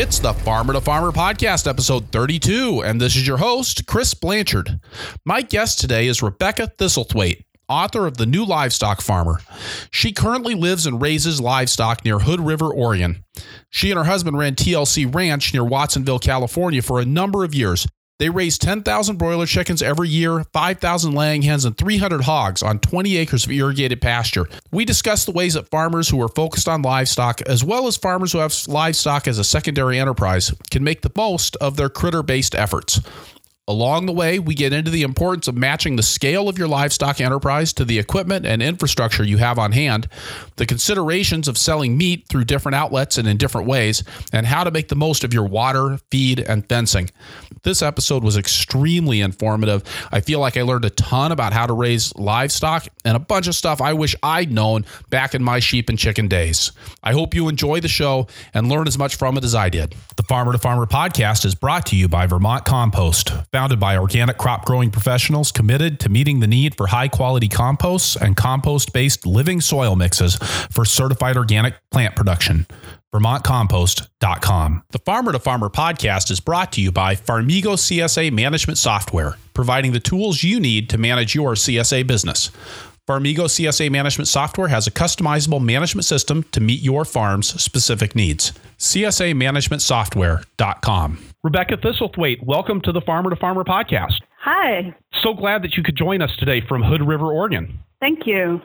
It's the Farmer to Farmer podcast, episode 32, and this is your host, Chris Blanchard. My guest today is Rebecca Thistlethwaite, author of The New Livestock Farmer. She currently lives and raises livestock near Hood River, Oregon. She and her husband ran TLC Ranch near Watsonville, California for a number of years. They raise 10,000 broiler chickens every year, 5,000 laying hens, and 300 hogs on 20 acres of irrigated pasture. We discuss the ways that farmers who are focused on livestock, as well as farmers who have livestock as a secondary enterprise, can make the most of their critter based efforts. Along the way, we get into the importance of matching the scale of your livestock enterprise to the equipment and infrastructure you have on hand, the considerations of selling meat through different outlets and in different ways, and how to make the most of your water, feed, and fencing. This episode was extremely informative. I feel like I learned a ton about how to raise livestock and a bunch of stuff I wish I'd known back in my sheep and chicken days. I hope you enjoy the show and learn as much from it as I did. The Farmer to Farmer podcast is brought to you by Vermont Compost founded by organic crop growing professionals committed to meeting the need for high quality composts and compost based living soil mixes for certified organic plant production. VermontCompost.com. The Farmer to Farmer podcast is brought to you by Farmigo CSA Management Software, providing the tools you need to manage your CSA business. Farmigo CSA Management Software has a customizable management system to meet your farm's specific needs. CSAManagementSoftware.com. Rebecca Thistlethwaite, welcome to the Farmer to Farmer podcast. Hi. So glad that you could join us today from Hood River, Oregon. Thank you.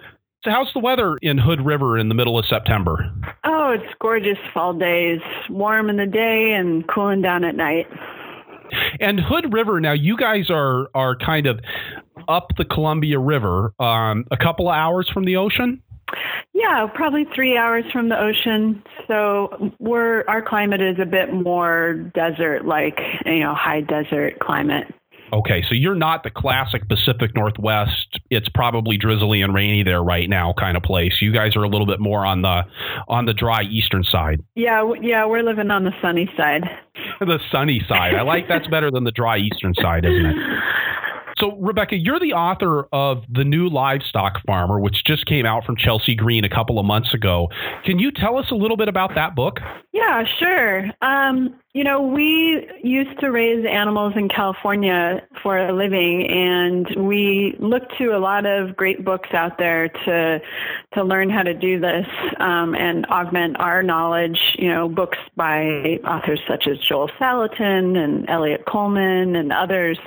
So, how's the weather in Hood River in the middle of September? Oh, it's gorgeous fall days, warm in the day and cooling down at night. And Hood River, now you guys are are kind of up the Columbia River, um, a couple of hours from the ocean. Yeah, probably three hours from the ocean. So we're our climate is a bit more desert, like you know, high desert climate. Okay, so you're not the classic Pacific Northwest. It's probably drizzly and rainy there right now, kind of place. You guys are a little bit more on the on the dry eastern side. Yeah, yeah, we're living on the sunny side. the sunny side. I like that's better than the dry eastern side, isn't it? So, Rebecca, you're the author of The New Livestock Farmer, which just came out from Chelsea Green a couple of months ago. Can you tell us a little bit about that book? Yeah, sure. Um, you know, we used to raise animals in California for a living, and we looked to a lot of great books out there to to learn how to do this um, and augment our knowledge. You know, books by authors such as Joel Salatin and Eliot Coleman and others.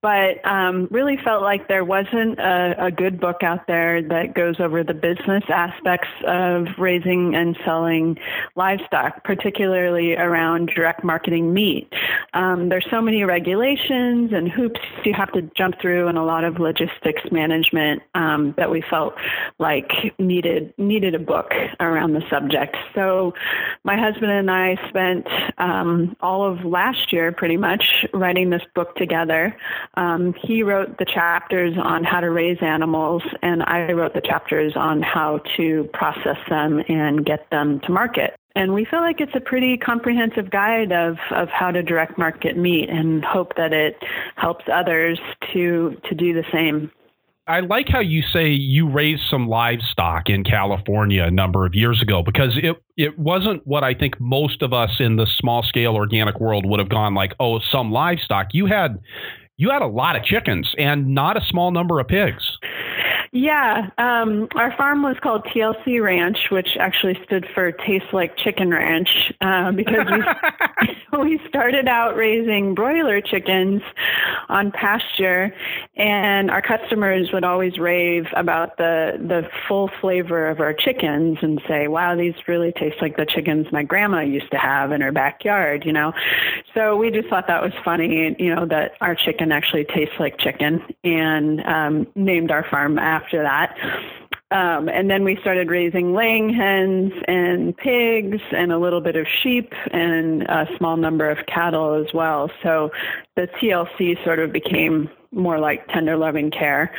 But um, really felt like there wasn't a, a good book out there that goes over the business aspects of raising and selling livestock, particularly around direct marketing meat. Um, there's so many regulations and hoops you have to jump through, and a lot of logistics management um, that we felt like needed needed a book around the subject. So, my husband and I spent um, all of last year, pretty much, writing this book together. Um, he wrote the chapters on how to raise animals, and I wrote the chapters on how to process them and get them to market. And we feel like it's a pretty comprehensive guide of, of how to direct market meat and hope that it helps others to, to do the same. I like how you say you raised some livestock in California a number of years ago because it it wasn't what I think most of us in the small scale organic world would have gone like, oh, some livestock. You had you had a lot of chickens and not a small number of pigs. Yeah, um, our farm was called TLC Ranch, which actually stood for Taste Like Chicken Ranch, uh, because we we started out raising broiler chickens on pasture, and our customers would always rave about the the full flavor of our chickens and say, "Wow, these really taste like the chickens my grandma used to have in her backyard," you know. So we just thought that was funny, you know, that our chicken actually tastes like chicken, and um, named our farm after after that. Um, and then we started raising laying hens and pigs and a little bit of sheep and a small number of cattle as well. So the TLC sort of became more like tender loving care.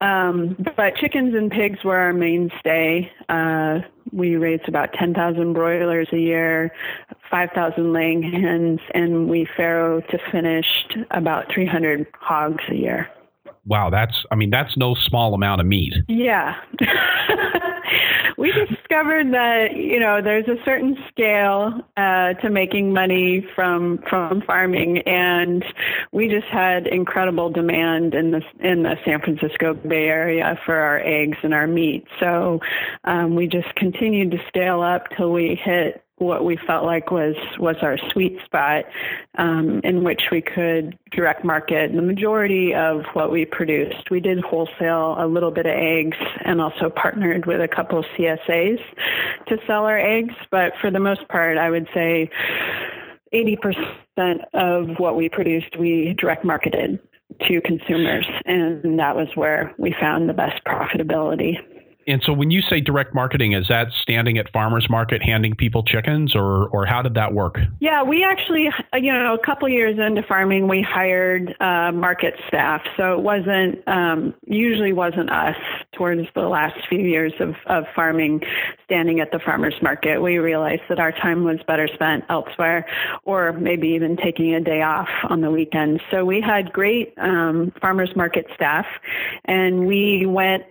Um, but chickens and pigs were our mainstay. Uh, we raised about 10,000 broilers a year, 5,000 laying hens, and we farrow to finished about 300 hogs a year wow, that's I mean that's no small amount of meat. Yeah. we discovered that you know there's a certain scale uh, to making money from from farming, and we just had incredible demand in the in the San Francisco Bay Area for our eggs and our meat. So um, we just continued to scale up till we hit what we felt like was was our sweet spot um, in which we could direct market the majority of what we produced. We did wholesale a little bit of eggs and also partnered with a couple of CSAs to sell our eggs, but for the most part, I would say 80% of what we produced we direct marketed to consumers, and that was where we found the best profitability. And so when you say direct marketing, is that standing at farmers market handing people chickens or or how did that work? Yeah, we actually you know, a couple years into farming we hired uh, market staff. So it wasn't um, usually wasn't us towards the last few years of, of farming standing at the farmers market. We realized that our time was better spent elsewhere or maybe even taking a day off on the weekends. So we had great um, farmers market staff and we went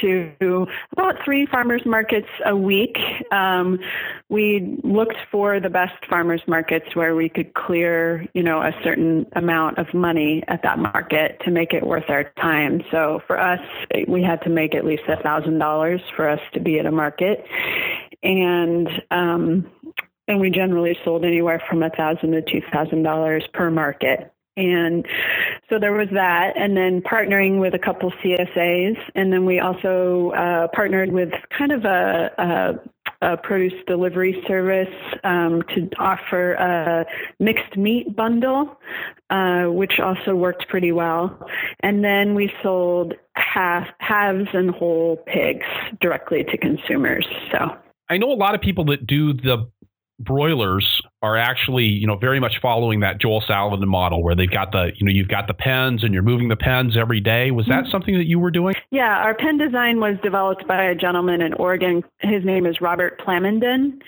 to about three farmers markets a week. Um, we looked for the best farmers markets where we could clear, you know, a certain amount of money at that market to make it worth our time. So for us, we had to make at least a thousand dollars for us to be at a market, and um, and we generally sold anywhere from a thousand to two thousand dollars per market. And so there was that, and then partnering with a couple CSAs, and then we also uh, partnered with kind of a, a, a produce delivery service um, to offer a mixed meat bundle, uh, which also worked pretty well. And then we sold half halves and whole pigs directly to consumers. So. I know a lot of people that do the broilers are actually, you know, very much following that Joel Salatin model where they've got the, you know, you've got the pens and you're moving the pens every day. Was that mm-hmm. something that you were doing? Yeah, our pen design was developed by a gentleman in Oregon. His name is Robert Plamondon.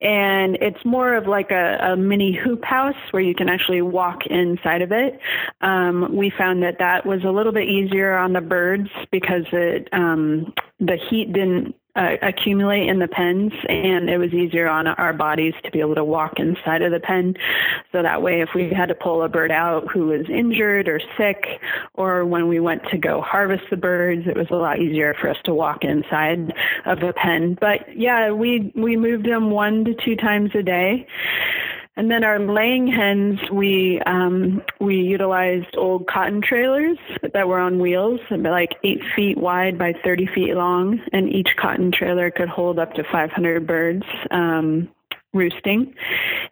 And it's more of like a, a mini hoop house where you can actually walk inside of it. Um, we found that that was a little bit easier on the birds because it, um, the heat didn't uh, accumulate in the pens, and it was easier on our bodies to be able to walk inside of the pen. So that way, if we had to pull a bird out who was injured or sick, or when we went to go harvest the birds, it was a lot easier for us to walk inside of the pen. But yeah, we we moved them one to two times a day. And then our laying hens, we um, we utilized old cotton trailers that were on wheels, like eight feet wide by 30 feet long, and each cotton trailer could hold up to 500 birds. Um, roosting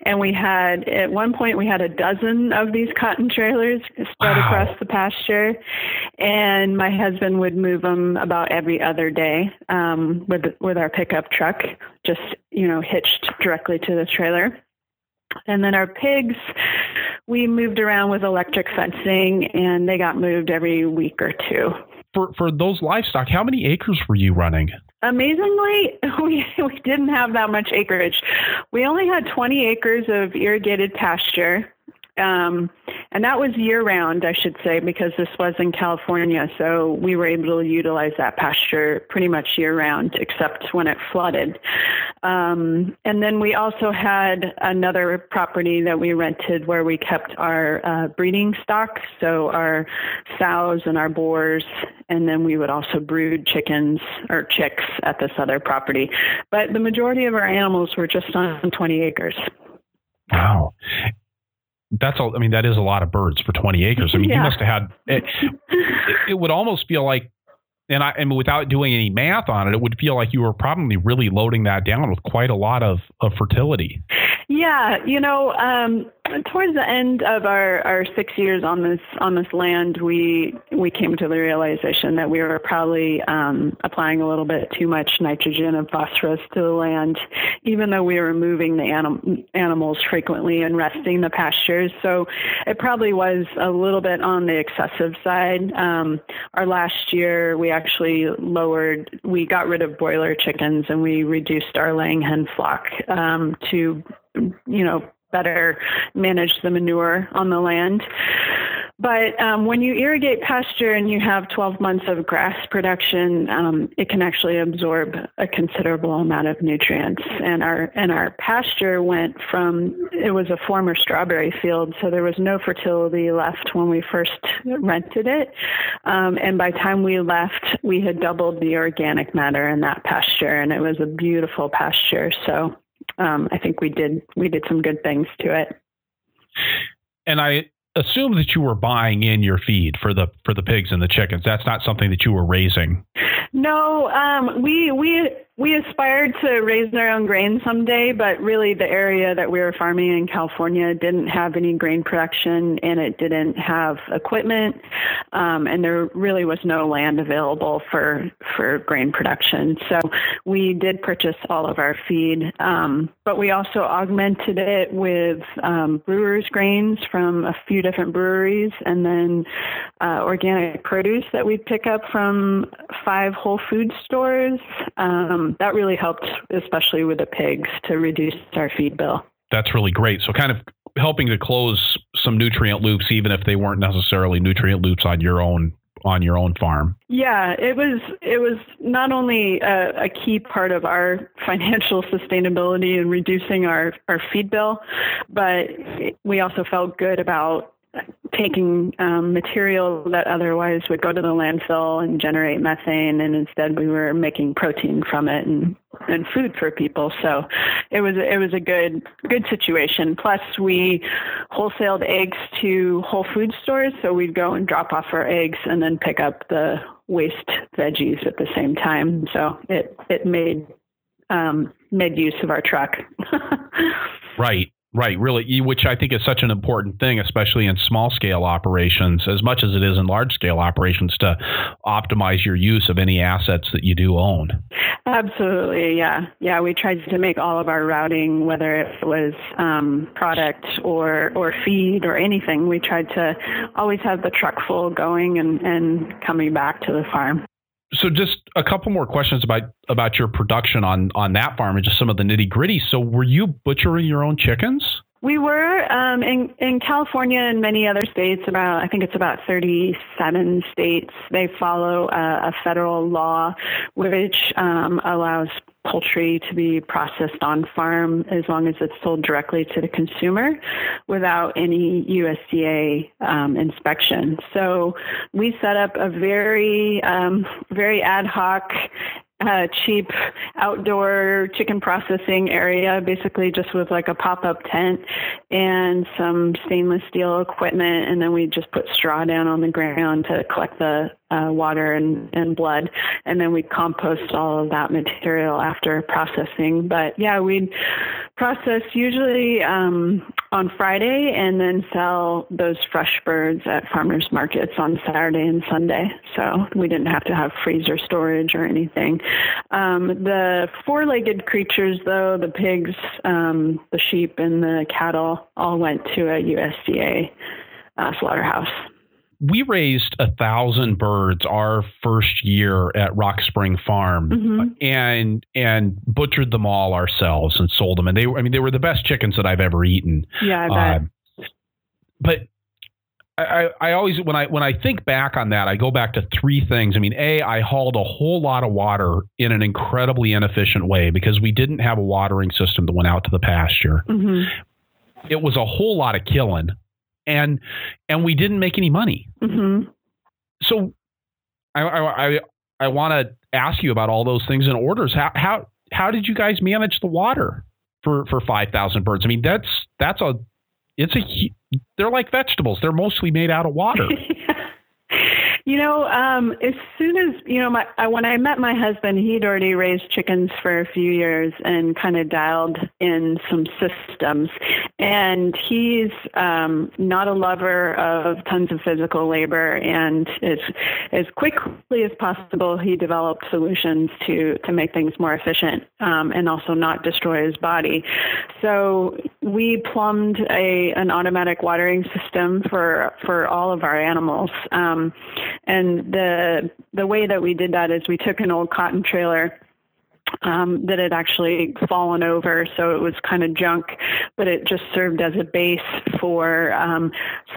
and we had at one point we had a dozen of these cotton trailers spread wow. across the pasture and my husband would move them about every other day um, with with our pickup truck just you know hitched directly to the trailer and then our pigs, we moved around with electric fencing, and they got moved every week or two. For for those livestock, how many acres were you running? Amazingly, we we didn't have that much acreage. We only had 20 acres of irrigated pasture, um, and that was year round, I should say, because this was in California. So we were able to utilize that pasture pretty much year round, except when it flooded. Um, and then we also had another property that we rented where we kept our uh, breeding stock, so our sows and our boars. And then we would also brood chickens or chicks at this other property. But the majority of our animals were just on 20 acres. Wow that's all. I mean, that is a lot of birds for 20 acres. I mean, yeah. you must have had. It, it, would almost feel like, and I and without doing any math on it, it would feel like you were probably really loading that down with quite a lot of of fertility. Yeah, you know, um, towards the end of our, our six years on this on this land, we we came to the realization that we were probably um, applying a little bit too much nitrogen and phosphorus to the land, even though we were moving the anim- animals frequently and resting the pastures. So it probably was a little bit on the excessive side. Um, our last year, we actually lowered, we got rid of broiler chickens and we reduced our laying hen flock um, to you know, better manage the manure on the land. But um, when you irrigate pasture and you have 12 months of grass production, um, it can actually absorb a considerable amount of nutrients. And our and our pasture went from it was a former strawberry field, so there was no fertility left when we first rented it. Um, and by the time we left, we had doubled the organic matter in that pasture, and it was a beautiful pasture. So um, I think we did we did some good things to it. And I assume that you were buying in your feed for the for the pigs and the chickens. That's not something that you were raising. No, um, we we we aspired to raise our own grain someday, but really the area that we were farming in California didn't have any grain production and it didn't have equipment, um, and there really was no land available for for grain production. So we did purchase all of our feed, um, but we also augmented it with um, brewers' grains from a few different breweries, and then uh, organic produce that we pick up from five Whole Food stores. Um, Um, that really helped, especially with the pigs, to reduce our feed bill. That's really great. So, kind of helping to close some nutrient loops, even if they weren't necessarily nutrient loops on your own on your own farm. Yeah, it was it was not only a, a, key part of our financial sustainability and reducing our, our feed bill, but we also felt good about taking um, material that otherwise would go to the landfill and generate methane, and instead we were making protein from it and, and food for people. So it was it was a good good situation. Plus, we wholesaled eggs to Whole Food stores, so we'd go and drop off our eggs and then pick up the waste veggies at the same time. So it it made um, made use of our truck. right. Right, really, which I think is such an important thing, especially in small scale operations, as much as it is in large scale operations, to optimize your use of any assets that you do own. Absolutely, yeah, yeah. We tried to make all of our routing, whether it was um, product or or feed or anything, we tried to always have the truck full going and and coming back to the farm so just a couple more questions about about your production on on that farm and just some of the nitty gritty. So were you butchering your own chickens? We were um, in in California and many other states. About I think it's about 37 states. They follow a, a federal law which um, allows poultry to be processed on farm as long as it's sold directly to the consumer without any USDA um, inspection. So we set up a very, um, very ad hoc uh, cheap outdoor chicken processing area, basically just with like a pop-up tent and some stainless steel equipment, and then we just put straw down on the ground to collect the uh, water and, and blood, and then we compost all of that material after processing. But yeah, we'd process usually um, on Friday and then sell those fresh birds at farmers markets on Saturday and Sunday. So we didn't have to have freezer storage or anything. Um, the four-legged creatures, though, the pigs, um, the sheep, and the cattle, all went to a USDA uh, slaughterhouse we raised a thousand birds our first year at Rock Spring Farm, mm-hmm. and and butchered them all ourselves and sold them. And they, I mean, they were the best chickens that I've ever eaten. Yeah, I bet. Uh, but I, I always when I when I think back on that, I go back to three things. I mean, a I hauled a whole lot of water in an incredibly inefficient way because we didn't have a watering system that went out to the pasture. Mm-hmm. It was a whole lot of killing and and we didn't make any money. Mm-hmm. So I I I, I want to ask you about all those things in orders. How how how did you guys manage the water for for five thousand birds? I mean that's that's a it's a they're like vegetables. They're mostly made out of water. You know, um, as soon as you know, my I, when I met my husband, he'd already raised chickens for a few years and kind of dialed in some systems. And he's um, not a lover of tons of physical labor, and as as quickly as possible, he developed solutions to to make things more efficient um, and also not destroy his body. So we plumbed a an automatic watering system for for all of our animals. Um, and the the way that we did that is we took an old cotton trailer um, that had actually fallen over, so it was kind of junk, but it just served as a base for um,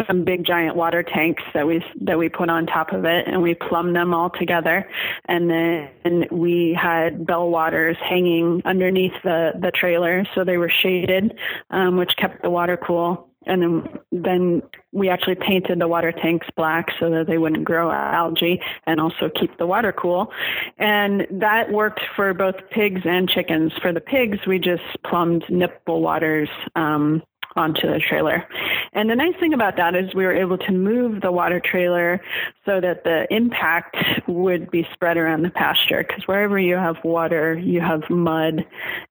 some big giant water tanks that we that we put on top of it, and we plumbed them all together, and then we had bell waters hanging underneath the the trailer, so they were shaded, um, which kept the water cool and then then we actually painted the water tanks black so that they wouldn't grow algae and also keep the water cool. And that worked for both pigs and chickens. For the pigs we just plumbed nipple waters um, onto the trailer. And the nice thing about that is we were able to move the water trailer so that the impact would be spread around the pasture because wherever you have water, you have mud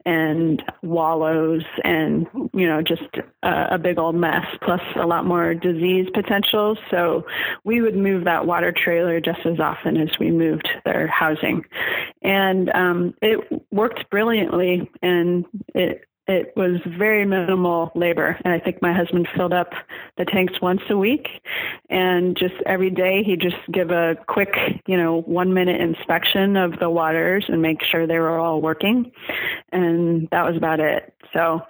and wallows and, you know, just a, a big old mess plus a lot more disease potential. So we would move that water trailer just as often as we moved their housing. And um, it worked brilliantly and it it was very minimal labor. And I think my husband filled up the tanks once a week. And just every day, he'd just give a quick, you know, one minute inspection of the waters and make sure they were all working. And that was about it. So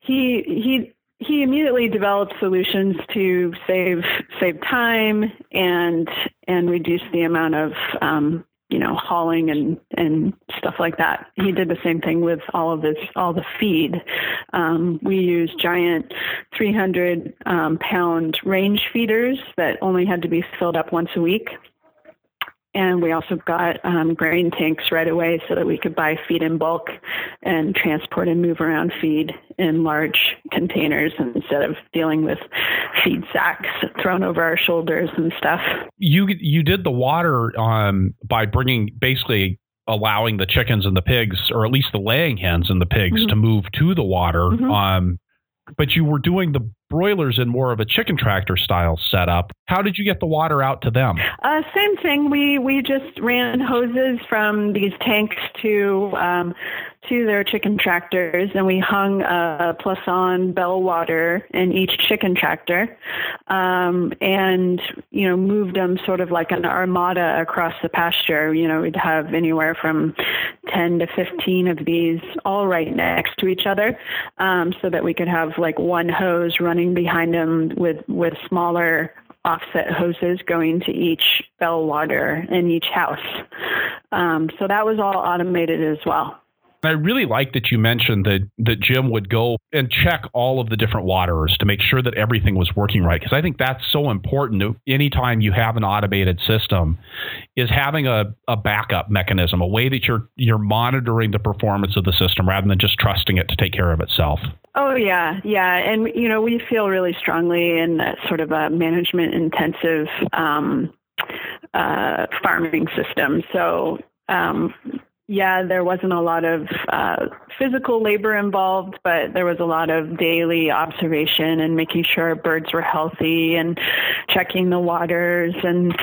he, he, he immediately developed solutions to save save time and and reduce the amount of um, you know, hauling and, and stuff like that. He did the same thing with all of his, all the feed. Um, we used giant 300 um, pound range feeders that only had to be filled up once a week. And we also got um, grain tanks right away so that we could buy feed in bulk and transport and move around feed in large containers instead of dealing with feed sacks thrown over our shoulders and stuff. You you did the water um, by bringing basically allowing the chickens and the pigs, or at least the laying hens and the pigs, mm-hmm. to move to the water. Mm-hmm. Um, but you were doing the broilers in more of a chicken tractor style setup. How did you get the water out to them? Uh, same thing. We we just ran hoses from these tanks to um, to their chicken tractors, and we hung a Plasson bell water in each chicken tractor, um, and you know moved them sort of like an armada across the pasture. You know, we'd have anywhere from ten to fifteen of these all right next to each other, um, so that we could have like one hose running behind them with with smaller offset hoses going to each bell water in each house. Um, so that was all automated as well. I really like that you mentioned that that Jim would go and check all of the different waterers to make sure that everything was working right because I think that's so important. Anytime you have an automated system, is having a, a backup mechanism, a way that you're you're monitoring the performance of the system rather than just trusting it to take care of itself. Oh yeah, yeah, and you know we feel really strongly in that sort of a management intensive um, uh, farming system. So um, yeah, there wasn't a lot of uh, physical labor involved, but there was a lot of daily observation and making sure birds were healthy and checking the waters and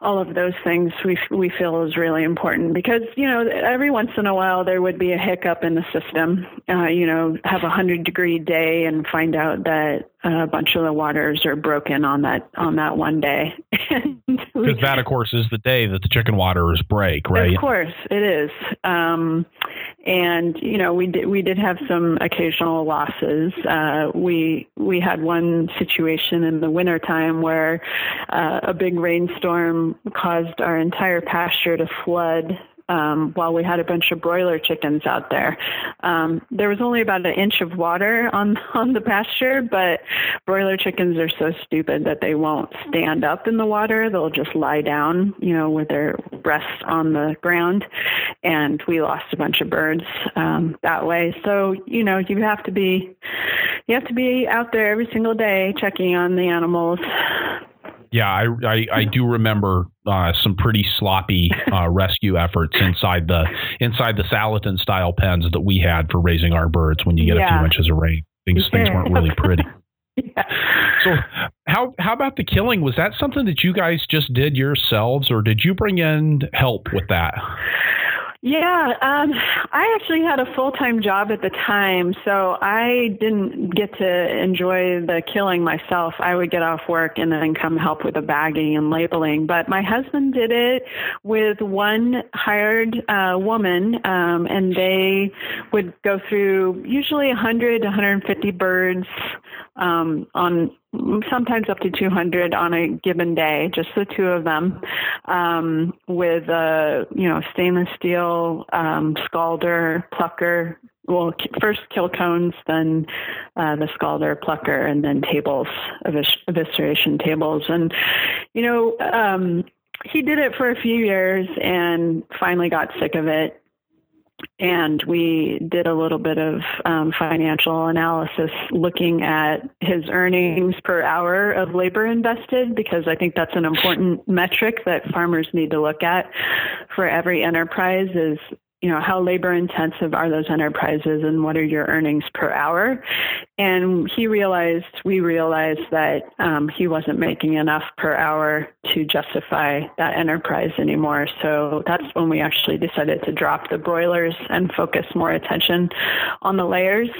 all of those things we we feel is really important because you know every once in a while there would be a hiccup in the system. Uh, you know, have a hundred degree day and find out that a bunch of the waters are broken on that on that one day. Because that, of course, is the day that the chicken waters break, right? Of course, it is. Um, and you know, we did we did have some occasional losses. Uh, we we had one situation in the wintertime where uh, a big rainstorm caused our entire pasture to flood um, while we had a bunch of broiler chickens out there. Um, there was only about an inch of water on on the pasture, but broiler chickens are so stupid that they won't stand up in the water. They'll just lie down, you know, with their breasts on the ground. And we lost a bunch of birds um, that way. So you know, you have to be you have to be out there every single day checking on the animals yeah, I, I, I do remember uh, some pretty sloppy uh, rescue efforts inside the inside the Salatin style pens that we had for raising our birds. When you get yeah. a few inches of rain, things yeah. things weren't really pretty. yeah. So how how about the killing? Was that something that you guys just did yourselves, or did you bring in help with that? Yeah, um, I actually had a full time job at the time, so I didn't get to enjoy the killing myself. I would get off work and then come help with the bagging and labeling. But my husband did it with one hired uh, woman, um, and they would go through usually 100 to 150 birds um, on sometimes up to 200 on a given day, just the two of them, um, with a you know stainless steel um, scalder plucker. Well, first kill cones, then uh, the scalder plucker, and then tables, evis- evisceration tables. And you know, um, he did it for a few years and finally got sick of it and we did a little bit of um, financial analysis looking at his earnings per hour of labor invested because I think that's an important metric that farmers need to look at for every enterprise is you know, how labor intensive are those enterprises and what are your earnings per hour? And he realized, we realized that um, he wasn't making enough per hour to justify that enterprise anymore. So that's when we actually decided to drop the broilers and focus more attention on the layers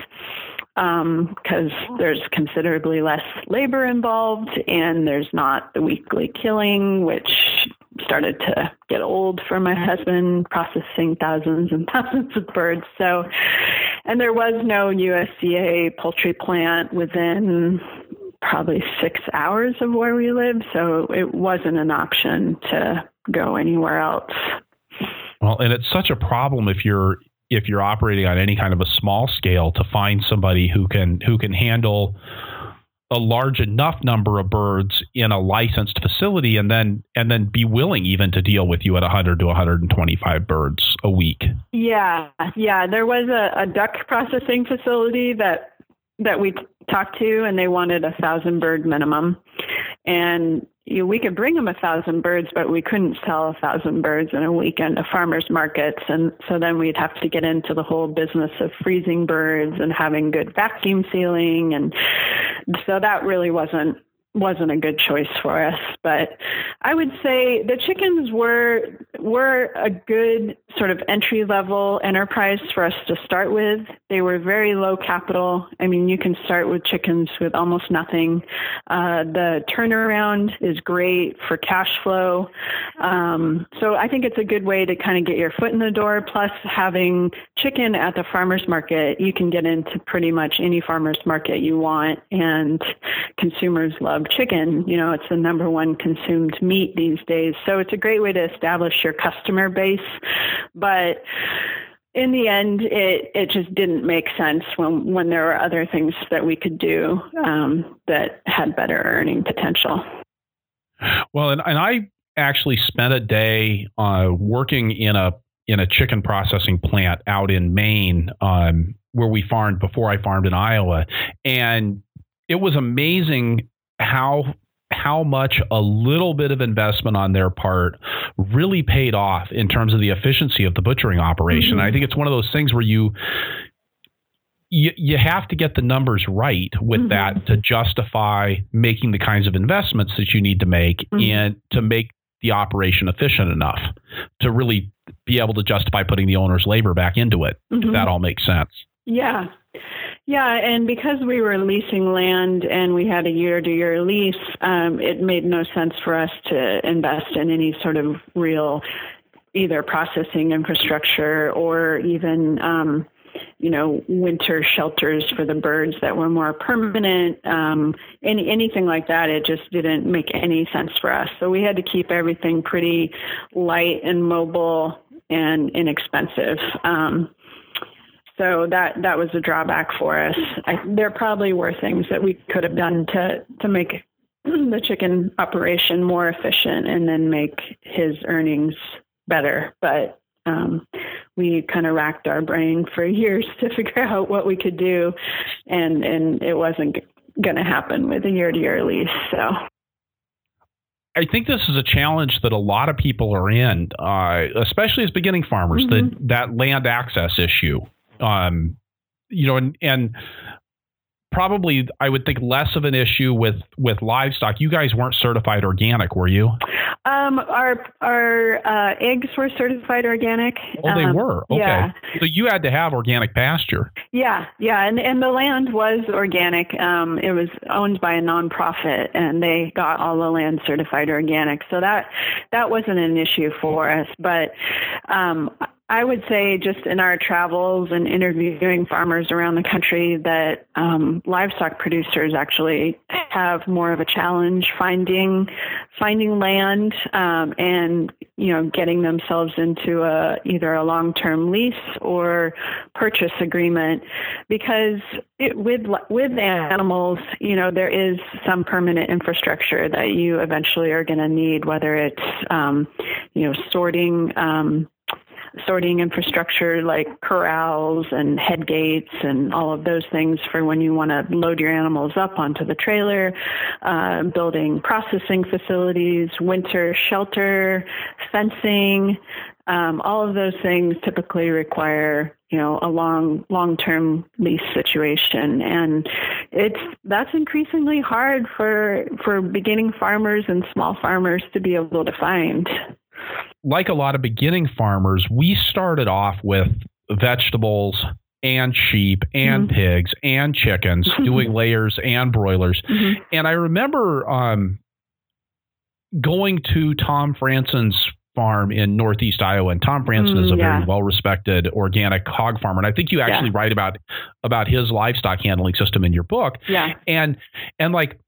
because um, there's considerably less labor involved and there's not the weekly killing, which started to get old for my husband, processing thousands and thousands of birds. So, and there was no USDA poultry plant within probably six hours of where we live. So it wasn't an option to go anywhere else. Well, and it's such a problem if you're if you're operating on any kind of a small scale to find somebody who can who can handle a large enough number of birds in a licensed facility and then and then be willing even to deal with you at 100 to 125 birds a week. Yeah yeah. There was a, a duck processing facility that that we talked to and they wanted a thousand bird minimum. And you we could bring them a thousand birds, but we couldn't sell a thousand birds in a weekend to farmers markets. And so then we'd have to get into the whole business of freezing birds and having good vacuum sealing. And so that really wasn't wasn't a good choice for us. But I would say the chickens were were a good sort of entry level enterprise for us to start with. They were very low capital. I mean, you can start with chickens with almost nothing. Uh, the turnaround is great for cash flow. Um, so I think it's a good way to kind of get your foot in the door. Plus, having chicken at the farmers market, you can get into pretty much any farmers market you want, and consumers love chicken. You know, it's the number one consumed meat these days. So it's a great way to establish your customer base. But in the end, it, it just didn't make sense when, when there were other things that we could do um, that had better earning potential. Well, and, and I actually spent a day uh, working in a in a chicken processing plant out in Maine, um, where we farmed before I farmed in Iowa, and it was amazing how how much a little bit of investment on their part really paid off in terms of the efficiency of the butchering operation. Mm-hmm. I think it's one of those things where you you, you have to get the numbers right with mm-hmm. that to justify making the kinds of investments that you need to make mm-hmm. and to make the operation efficient enough to really be able to justify putting the owner's labor back into it. If mm-hmm. that all makes sense. Yeah. Yeah, and because we were leasing land and we had a year-to-year lease, um, it made no sense for us to invest in any sort of real either processing infrastructure or even um, you know winter shelters for the birds that were more permanent um, any anything like that. It just didn't make any sense for us. So we had to keep everything pretty light and mobile and inexpensive. Um, so that that was a drawback for us. I, there probably were things that we could have done to to make the chicken operation more efficient and then make his earnings better. But um, we kind of racked our brain for years to figure out what we could do, and and it wasn't going to happen with a year to year lease. So. I think this is a challenge that a lot of people are in, uh, especially as beginning farmers. Mm-hmm. That that land access issue um, you know, and, and probably I would think less of an issue with with livestock. You guys weren't certified organic, were you? Um, our our uh, eggs were certified organic. Oh, they um, were. Okay. Yeah. So you had to have organic pasture. Yeah, yeah, and and the land was organic. Um, it was owned by a nonprofit, and they got all the land certified organic. So that that wasn't an issue for us. But um, I would say just in our travels and interviewing farmers around the country that um, livestock producers actually have more of a challenge finding finding land um, and you know getting themselves into a either a long-term lease or purchase agreement. Because it, with with animals you know there is some permanent infrastructure that you eventually are going to need whether it's um, you know sorting um, sorting infrastructure like corrals and head gates and all of those things for when you want to load your animals up onto the trailer, uh, building processing facilities, winter shelter, fencing. Um, all of those things typically require you know a long long term lease situation and it's that's increasingly hard for for beginning farmers and small farmers to be able to find like a lot of beginning farmers, we started off with vegetables and sheep and mm-hmm. pigs and chickens, doing layers and broilers. Mm-hmm. And I remember um, going to Tom Frantzen's farm in Northeast Iowa, and Tom Franson mm, is a yeah. very well-respected organic hog farmer. And I think you actually yeah. write about about his livestock handling system in your book. Yeah, and and like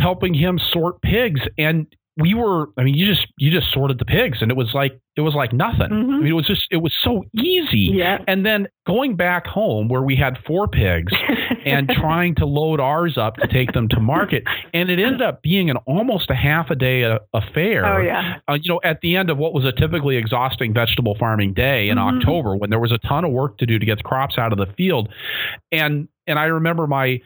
helping him sort pigs and we were i mean you just you just sorted the pigs and it was like it was like nothing mm-hmm. i mean it was just it was so easy yeah. and then going back home where we had four pigs and trying to load ours up to take them to market and it ended up being an almost a half a day a, affair oh yeah uh, you know at the end of what was a typically exhausting vegetable farming day in mm-hmm. october when there was a ton of work to do to get the crops out of the field and and i remember my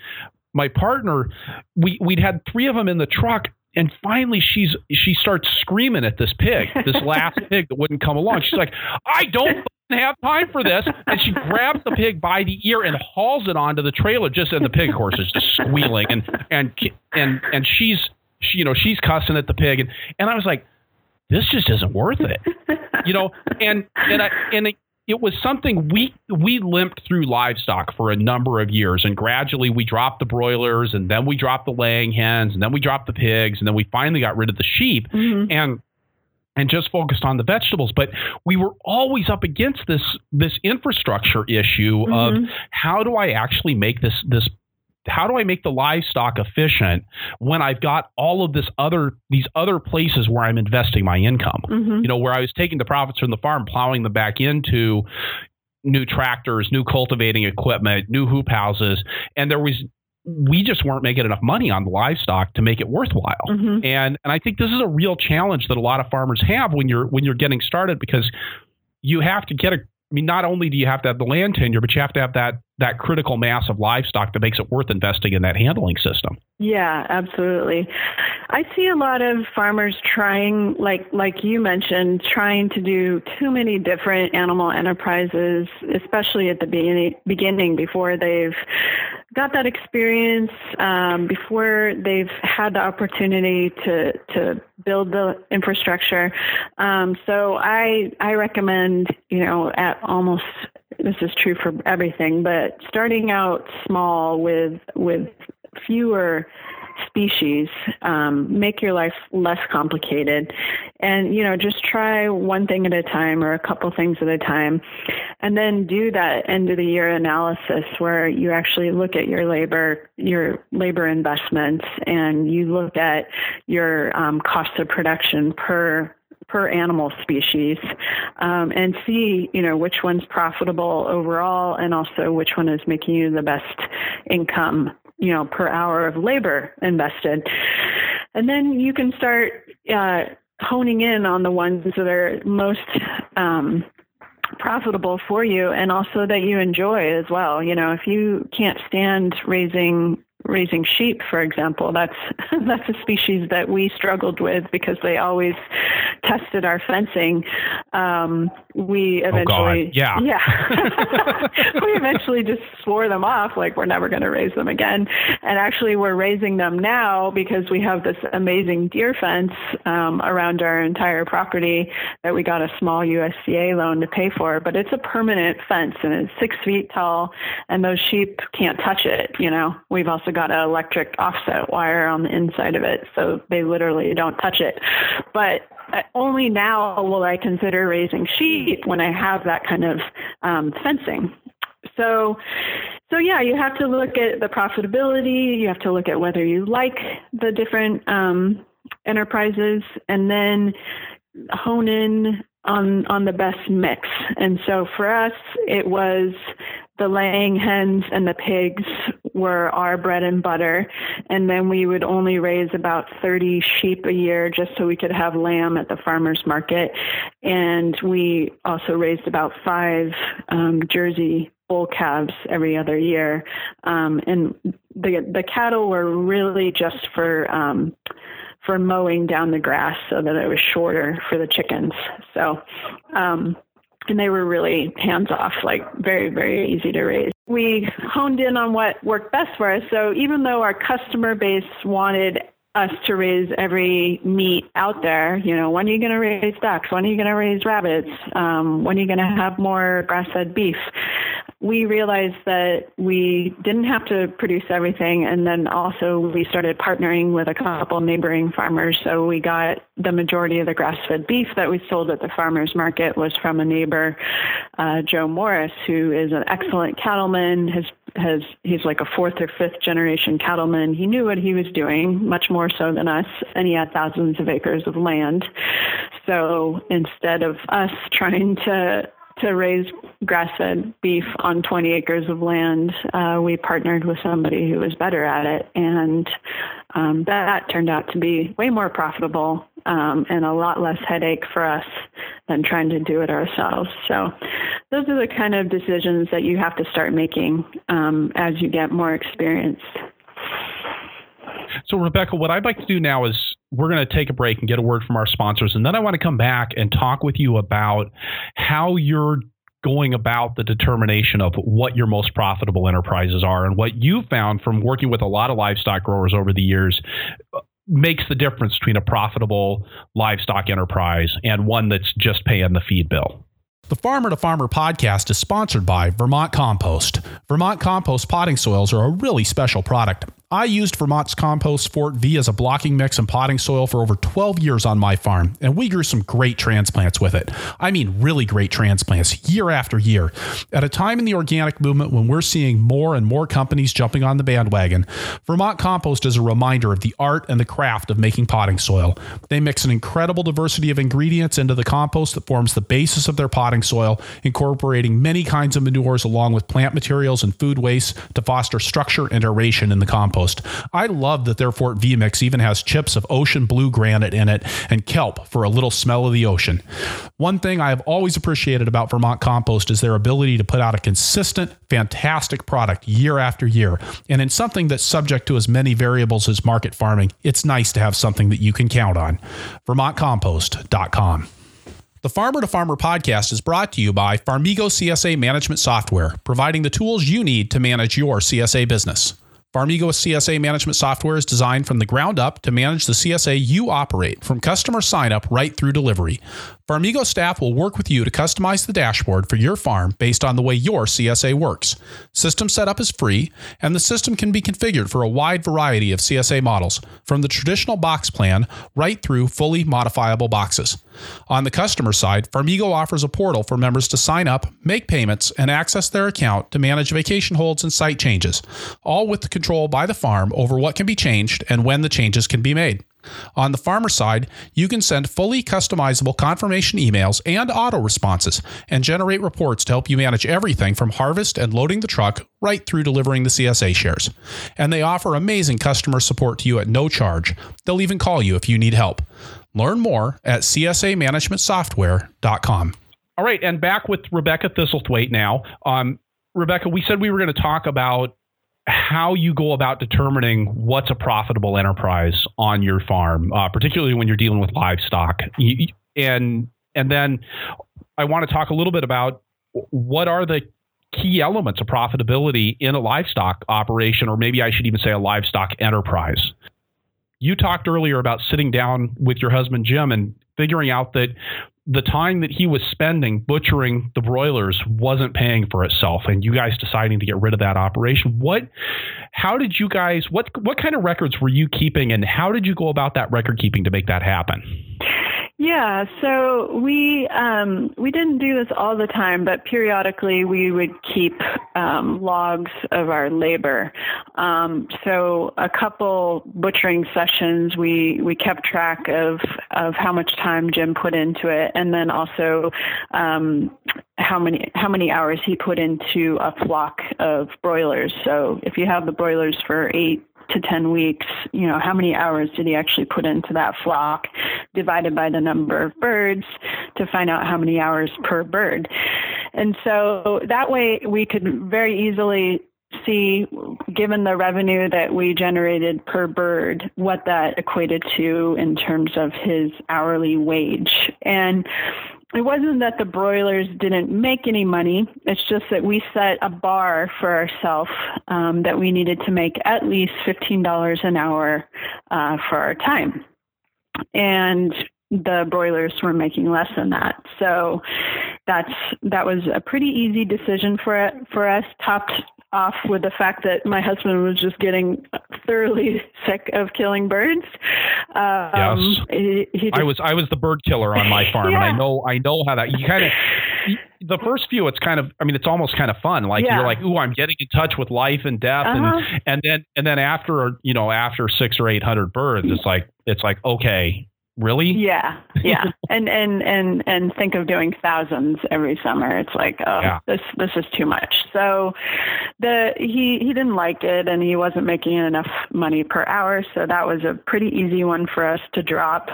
my partner, we we'd had three of them in the truck, and finally she's she starts screaming at this pig, this last pig that wouldn't come along. She's like, I don't have time for this. And she grabs the pig by the ear and hauls it onto the trailer. Just and the pig, of course, is just squealing and and and and she's she, you know she's cussing at the pig and and I was like, this just isn't worth it, you know. And and I and it was something we we limped through livestock for a number of years and gradually we dropped the broilers and then we dropped the laying hens and then we dropped the pigs and then we finally got rid of the sheep mm-hmm. and and just focused on the vegetables but we were always up against this this infrastructure issue mm-hmm. of how do I actually make this this how do I make the livestock efficient when I've got all of this other these other places where I'm investing my income? Mm-hmm. You know, where I was taking the profits from the farm, plowing them back into new tractors, new cultivating equipment, new hoop houses, and there was we just weren't making enough money on the livestock to make it worthwhile. Mm-hmm. And and I think this is a real challenge that a lot of farmers have when you're when you're getting started because you have to get a I mean, not only do you have to have the land tenure, but you have to have that that critical mass of livestock that makes it worth investing in that handling system. Yeah, absolutely. I see a lot of farmers trying, like like you mentioned, trying to do too many different animal enterprises, especially at the beginning, before they've got that experience, um, before they've had the opportunity to to build the infrastructure. Um, so I I recommend, you know, at almost this is true for everything, but starting out small with with fewer species um, make your life less complicated. And you know just try one thing at a time or a couple things at a time. And then do that end of the year analysis where you actually look at your labor your labor investments and you look at your um, cost of production per per animal species um, and see you know which one's profitable overall and also which one is making you the best income you know per hour of labor invested. And then you can start uh, honing in on the ones that are most um, profitable for you and also that you enjoy as well. You know if you can't stand raising raising sheep, for example. That's that's a species that we struggled with because they always tested our fencing, um, we Oh, eventually, God. Yeah. yeah, we eventually just swore them off, like we're never going to raise them again. And actually, we're raising them now because we have this amazing deer fence um, around our entire property that we got a small USDA loan to pay for. But it's a permanent fence and it's six feet tall, and those sheep can't touch it. You know, we've also got an electric offset wire on the inside of it, so they literally don't touch it. But uh, only now will I consider raising sheep when I have that kind of um, fencing. So, so yeah, you have to look at the profitability. You have to look at whether you like the different um, enterprises, and then hone in on on the best mix. And so for us, it was the laying hens and the pigs were our bread and butter. And then we would only raise about 30 sheep a year just so we could have lamb at the farmer's market. And we also raised about five um, Jersey bull calves every other year. Um, and the, the cattle were really just for, um, for mowing down the grass so that it was shorter for the chickens. So, um, and they were really hands off, like very, very easy to raise. We honed in on what worked best for us. So even though our customer base wanted us to raise every meat out there, you know, when are you going to raise ducks? When are you going to raise rabbits? Um, when are you going to have more grass-fed beef? we realized that we didn't have to produce everything and then also we started partnering with a couple neighboring farmers so we got the majority of the grass-fed beef that we sold at the farmers market was from a neighbor uh, joe morris who is an excellent cattleman has has he's like a fourth or fifth generation cattleman. He knew what he was doing much more so than us and he had thousands of acres of land. So instead of us trying to to raise grass-fed beef on 20 acres of land, uh, we partnered with somebody who was better at it, and um, that turned out to be way more profitable um, and a lot less headache for us than trying to do it ourselves. So, those are the kind of decisions that you have to start making um, as you get more experience. So, Rebecca, what I'd like to do now is we're going to take a break and get a word from our sponsors. And then I want to come back and talk with you about how you're going about the determination of what your most profitable enterprises are and what you found from working with a lot of livestock growers over the years uh, makes the difference between a profitable livestock enterprise and one that's just paying the feed bill. The Farmer to Farmer podcast is sponsored by Vermont Compost. Vermont Compost potting soils are a really special product. I used Vermont's Compost Fort Vee as a blocking mix and potting soil for over 12 years on my farm, and we grew some great transplants with it. I mean, really great transplants year after year. At a time in the organic movement when we're seeing more and more companies jumping on the bandwagon, Vermont Compost is a reminder of the art and the craft of making potting soil. They mix an incredible diversity of ingredients into the compost that forms the basis of their potting soil, incorporating many kinds of manures along with plant materials and food waste to foster structure and aeration in the compost. I love that their Fort Vee mix even has chips of ocean blue granite in it and kelp for a little smell of the ocean. One thing I have always appreciated about Vermont Compost is their ability to put out a consistent, fantastic product year after year. And in something that's subject to as many variables as market farming, it's nice to have something that you can count on. VermontCompost.com. The Farmer to Farmer podcast is brought to you by Farmigo CSA Management Software, providing the tools you need to manage your CSA business. Farmigo CSA management software is designed from the ground up to manage the CSA you operate, from customer sign up right through delivery. Farmigo staff will work with you to customize the dashboard for your farm based on the way your CSA works. System setup is free, and the system can be configured for a wide variety of CSA models, from the traditional box plan right through fully modifiable boxes. On the customer side, Farmigo offers a portal for members to sign up, make payments, and access their account to manage vacation holds and site changes, all with control by the farm over what can be changed and when the changes can be made. On the farmer side, you can send fully customizable confirmation emails and auto responses and generate reports to help you manage everything from harvest and loading the truck right through delivering the CSA shares. And they offer amazing customer support to you at no charge. They'll even call you if you need help. Learn more at csamanagementsoftware.com. All right, and back with Rebecca Thistlethwaite now. Um, Rebecca, we said we were going to talk about how you go about determining what's a profitable enterprise on your farm, uh, particularly when you're dealing with livestock. And and then I want to talk a little bit about what are the key elements of profitability in a livestock operation, or maybe I should even say a livestock enterprise. You talked earlier about sitting down with your husband Jim and figuring out that the time that he was spending butchering the broilers wasn't paying for itself and you guys deciding to get rid of that operation. What how did you guys what what kind of records were you keeping and how did you go about that record keeping to make that happen yeah, so we um, we didn't do this all the time, but periodically we would keep um, logs of our labor. Um, so a couple butchering sessions, we we kept track of of how much time Jim put into it, and then also um, how many how many hours he put into a flock of broilers. So if you have the broilers for eight to 10 weeks, you know, how many hours did he actually put into that flock divided by the number of birds to find out how many hours per bird. And so that way we could very easily see, given the revenue that we generated per bird, what that equated to in terms of his hourly wage. And it wasn't that the broilers didn't make any money. It's just that we set a bar for ourselves um, that we needed to make at least $15 an hour uh, for our time. And the broilers were making less than that. So that's that was a pretty easy decision for for us, topped off with the fact that my husband was just getting thoroughly sick of killing birds. Um, yes, he, he just, I was I was the bird killer on my farm, yeah. and I know I know how that you kind of. The first few, it's kind of, I mean, it's almost kind of fun. Like yeah. you're like, ooh, I'm getting in touch with life and death, uh-huh. and and then and then after, you know, after six or eight hundred birds, it's like it's like okay, really? Yeah yeah. And and and and think of doing thousands every summer. It's like oh yeah. this this is too much. So the he he didn't like it and he wasn't making enough money per hour. So that was a pretty easy one for us to drop.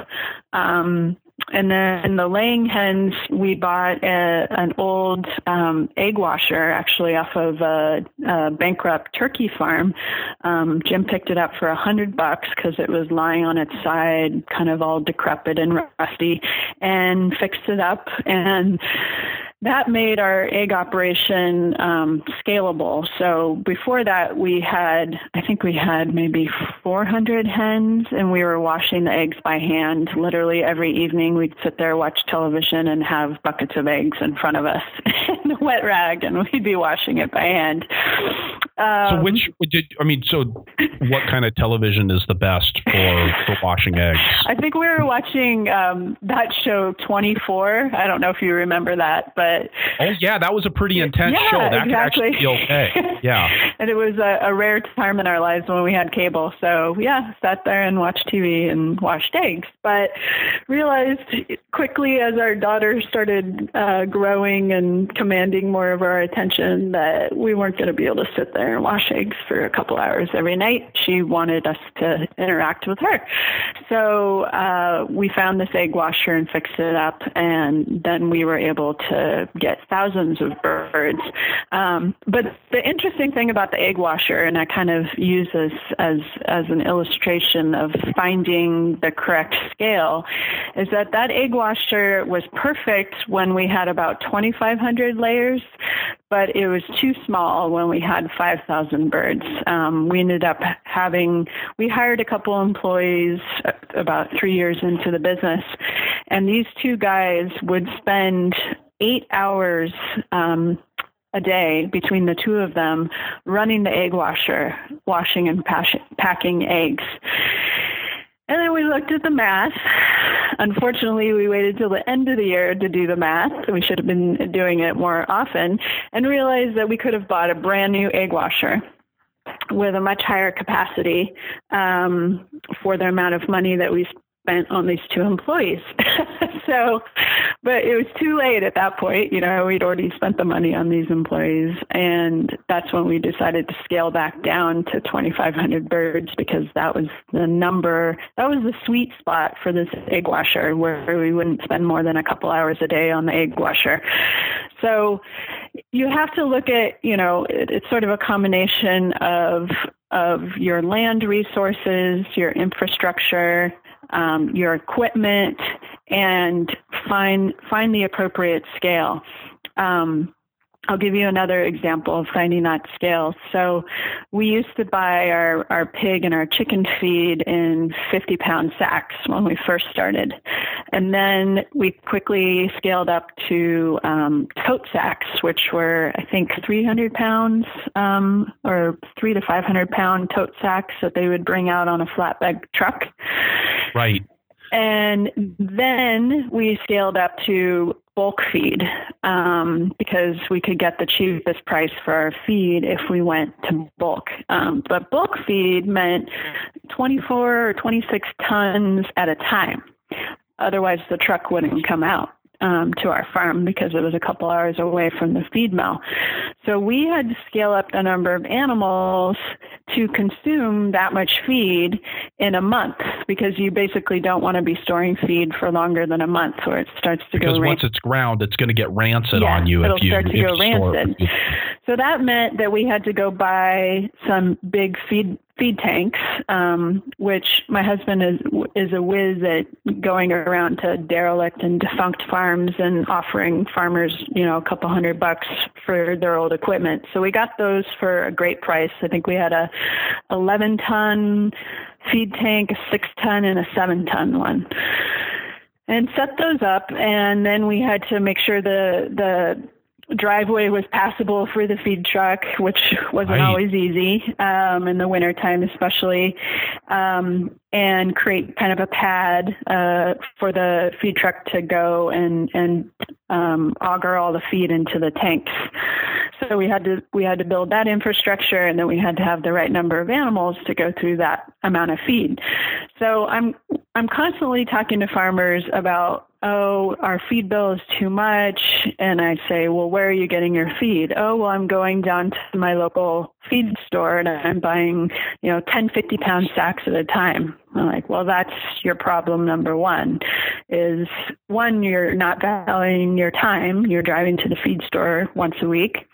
Um and then the laying hens, we bought a, an old um, egg washer actually off of a, a bankrupt turkey farm. Um, Jim picked it up for a hundred bucks because it was lying on its side, kind of all decrepit and rusty, and fixed it up and that made our egg operation um, scalable. So before that, we had, I think we had maybe 400 hens, and we were washing the eggs by hand. Literally every evening, we'd sit there, watch television, and have buckets of eggs in front of us in a wet rag, and we'd be washing it by hand. Um, so which did I mean? So what kind of television is the best for for washing eggs? I think we were watching um, that show 24. I don't know if you remember that, but but oh yeah, that was a pretty intense yeah, show. That exactly. could actually be okay. Yeah, and it was a, a, rare time in our lives when we had cable. So yeah, sat there and watched TV and washed eggs. But realized quickly as our daughter started uh, growing and commanding more of our attention that we weren't going to be able to sit there and wash eggs for a couple hours every night. She wanted us to interact with her. So uh, we found this egg washer and fixed it up, and then we were able to get thousands of birds. Um, but the interesting thing about the egg washer, and I kind of use this as, as an illustration of finding the correct scale, is that that egg washer was perfect when we had about 2,500 layers, but it was too small when we had 5,000 birds. Um, we ended up having, we hired a couple employees about three years into the business, and these two guys would spend eight hours um, a day between the two of them running the egg washer, washing and packing eggs. And then we looked at the math. Unfortunately, we waited till the end of the year to do the math. We should have been doing it more often and realized that we could have bought a brand new egg washer with a much higher capacity um, for the amount of money that we spent on these two employees. so, but it was too late at that point. You know, we'd already spent the money on these employees, and that's when we decided to scale back down to 2,500 birds because that was the number, that was the sweet spot for this egg washer where we wouldn't spend more than a couple hours a day on the egg washer. So you have to look at, you know, it's sort of a combination of of your land resources, your infrastructure, um, your equipment, and find find the appropriate scale. Um, I'll give you another example of finding that scale. So we used to buy our, our pig and our chicken feed in 50 pound sacks when we first started. And then we quickly scaled up to um, tote sacks, which were, I think, 300 pounds um, or three to 500 pound tote sacks that they would bring out on a flatbed truck. Right. And then we scaled up to bulk feed um, because we could get the cheapest price for our feed if we went to bulk. Um, but bulk feed meant 24 or 26 tons at a time. Otherwise, the truck wouldn't come out um, to our farm because it was a couple hours away from the feed mill. So we had to scale up the number of animals to consume that much feed in a month because you basically don't want to be storing feed for longer than a month or it starts to go. because go once it's ground, it's going to get rancid yeah, on you it'll if you start to go you store it. rancid. So that meant that we had to go buy some big feed feed tanks, um, which my husband is is a whiz at going around to derelict and defunct farms and offering farmers, you know, a couple hundred bucks for their old equipment. So we got those for a great price. I think we had a 11 ton feed tank, a six ton, and a seven ton one and set those up and then we had to make sure the the driveway was passable for the feed truck, which wasn't Right. always easy um, in the wintertime, especially, um, and create kind of a pad uh, for the feed truck to go and and um, auger all the feed into the tanks. So we had to we had to build that infrastructure, and then we had to have the right number of animals to go through that amount of feed. So I'm I'm constantly talking to farmers about oh, our feed bill is too much. And I say, well, where are you getting your feed? Oh, well, I'm going down to my local feed store and I'm buying, you know, 10, 50 pound sacks at a time. I'm like, well, that's your problem number one is one, you're not valuing your time. You're driving to the feed store once a week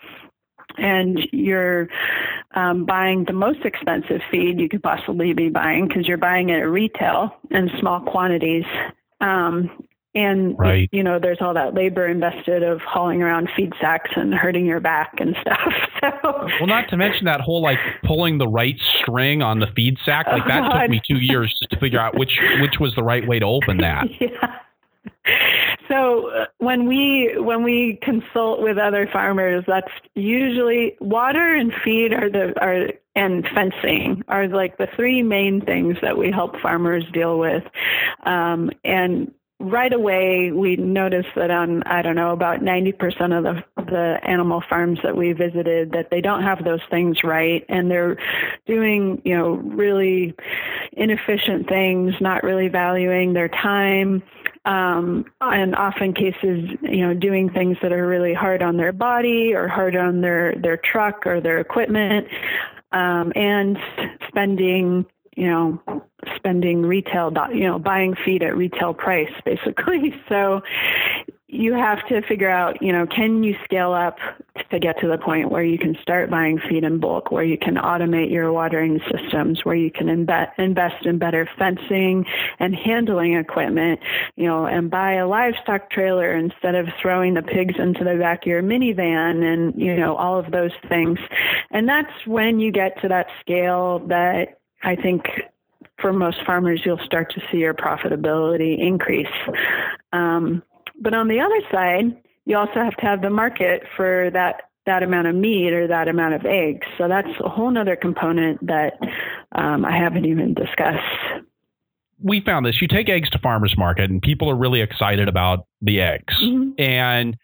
and you're um, buying the most expensive feed you could possibly be buying because you're buying it at retail in small quantities. Um, and Right. you know, there's all that labor invested of hauling around feed sacks and hurting your back and stuff. So Well, not to mention that whole like pulling the right string on the feed sack. Like that took God. me two years just to figure out which which was the right way to open that. yeah. So uh, when we when we consult with other farmers, that's usually water and feed are the are and fencing are like the three main things that we help farmers deal with. Um, and right away we noticed that on I don't know about 90% of the the animal farms that we visited that they don't have those things right. And they're doing you know really inefficient things not really valuing their time um, and often cases you know doing things that are really hard on their body or hard on their their truck or their equipment um, and spending you know spending retail you know buying feed at retail price basically. So you have to figure out you know can you scale up to get to the point where you can start buying feed in bulk where you can automate your watering systems where you can imbe- invest in better fencing and handling equipment you know and buy a livestock trailer instead of throwing the pigs into the back of your minivan and you know all of those things. And that's when you get to that scale that I think for most farmers, you'll start to see your profitability increase. Um, but on the other side, you also have to have the market for that that amount of meat or that amount of eggs. So that's a whole other component that um, I haven't even discussed. We found this. You take eggs to farmers market, and people are really excited about the eggs. Mhm. and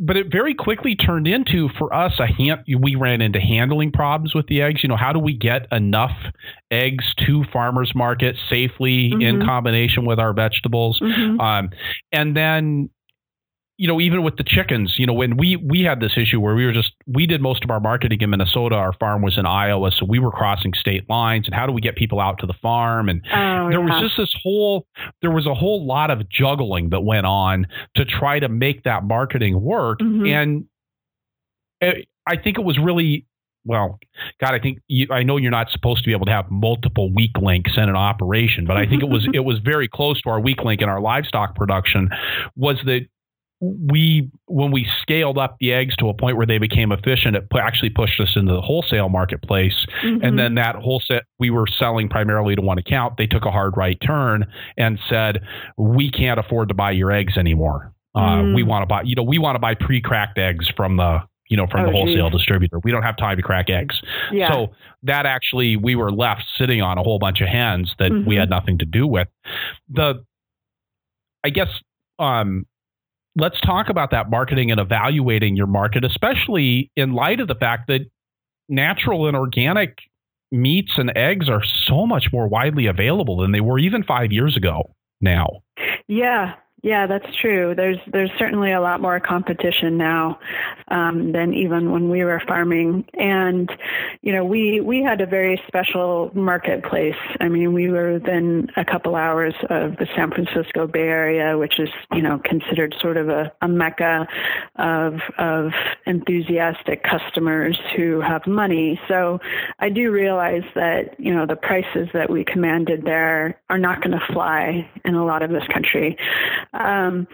but it very quickly turned into for us a hand, we ran into handling problems with the eggs you know how do we get enough eggs to farmers market safely in Mhm. combination with our vegetables Mhm. um, and then you know even with the chickens you know when we we had this issue where we were just we did most of our marketing in minnesota. Our farm was in iowa. So we were crossing state lines and how do we get people out to the farm? And Oh, there was just this whole there was a whole lot of juggling that went on to try to make that marketing work. Mhm. and uh, i think it was really well, God, I think you, I know you're not supposed to be able to have multiple weak links in an operation, but I think it was it was very close to our weak link in our livestock production was that we when we scaled up the eggs to a point where they became efficient it actually pushed us into the wholesale marketplace mm-hmm. and then that wholesale we were selling primarily to one account they took a hard right turn and said we can't afford to buy your eggs anymore uh, mm. we want to buy you know we want to buy pre-cracked eggs from the you know, from oh, the wholesale geez. distributor. We don't have time to crack eggs. Yeah. So that actually, we were left sitting on a whole bunch of hens that mm-hmm. we had nothing to do with. The, I guess, um, let's talk about that marketing and evaluating your market, especially in light of the fact that natural and organic meats and eggs are so much more widely available than they were even five years ago now. Yeah, yeah, that's true. There's there's certainly a lot more competition now um, than even when we were farming, and you know we we had a very special marketplace. I mean, we were within a couple hours of the San Francisco Bay Area, which is you know considered sort of a, a mecca of of enthusiastic customers who have money. So I do realize that you know the prices that we commanded there are not going to fly in a lot of this country. Um,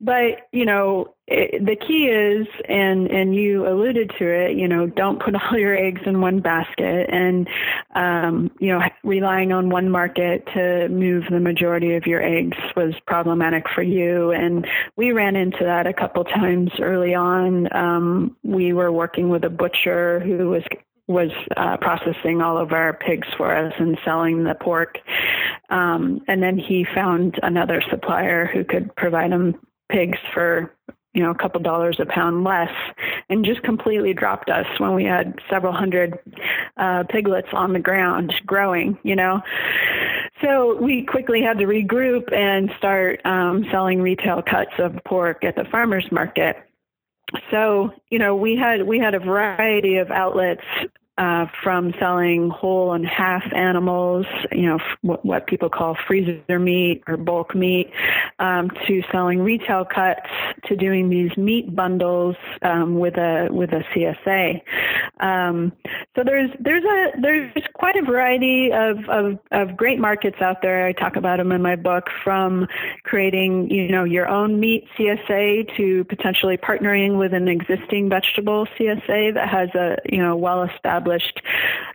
but you know, it, the key is, and and you alluded to it. You know, don't put all your eggs in one basket, and um, you know, relying on one market to move the majority of your eggs was problematic for you. And we ran into that a couple times early on. Um, we were working with a butcher who was was uh, processing all of our pigs for us and selling the pork. Um, and then he found another supplier who could provide him pigs for you know a couple dollars a pound less and just completely dropped us when we had several hundred uh, piglets on the ground growing you know so we quickly had to regroup and start um, selling retail cuts of pork at the farmers market so you know we had we had a variety of outlets uh, from selling whole and half animals, you know, f- what people call freezer meat or bulk meat, um, to selling retail cuts, to doing these meat bundles um, with a with a CSA. Um, so there's there's a there's quite a variety of, of of great markets out there. I talk about them in my book, from creating you know your own meat CSA to potentially partnering with an existing vegetable CSA that has a you know well established established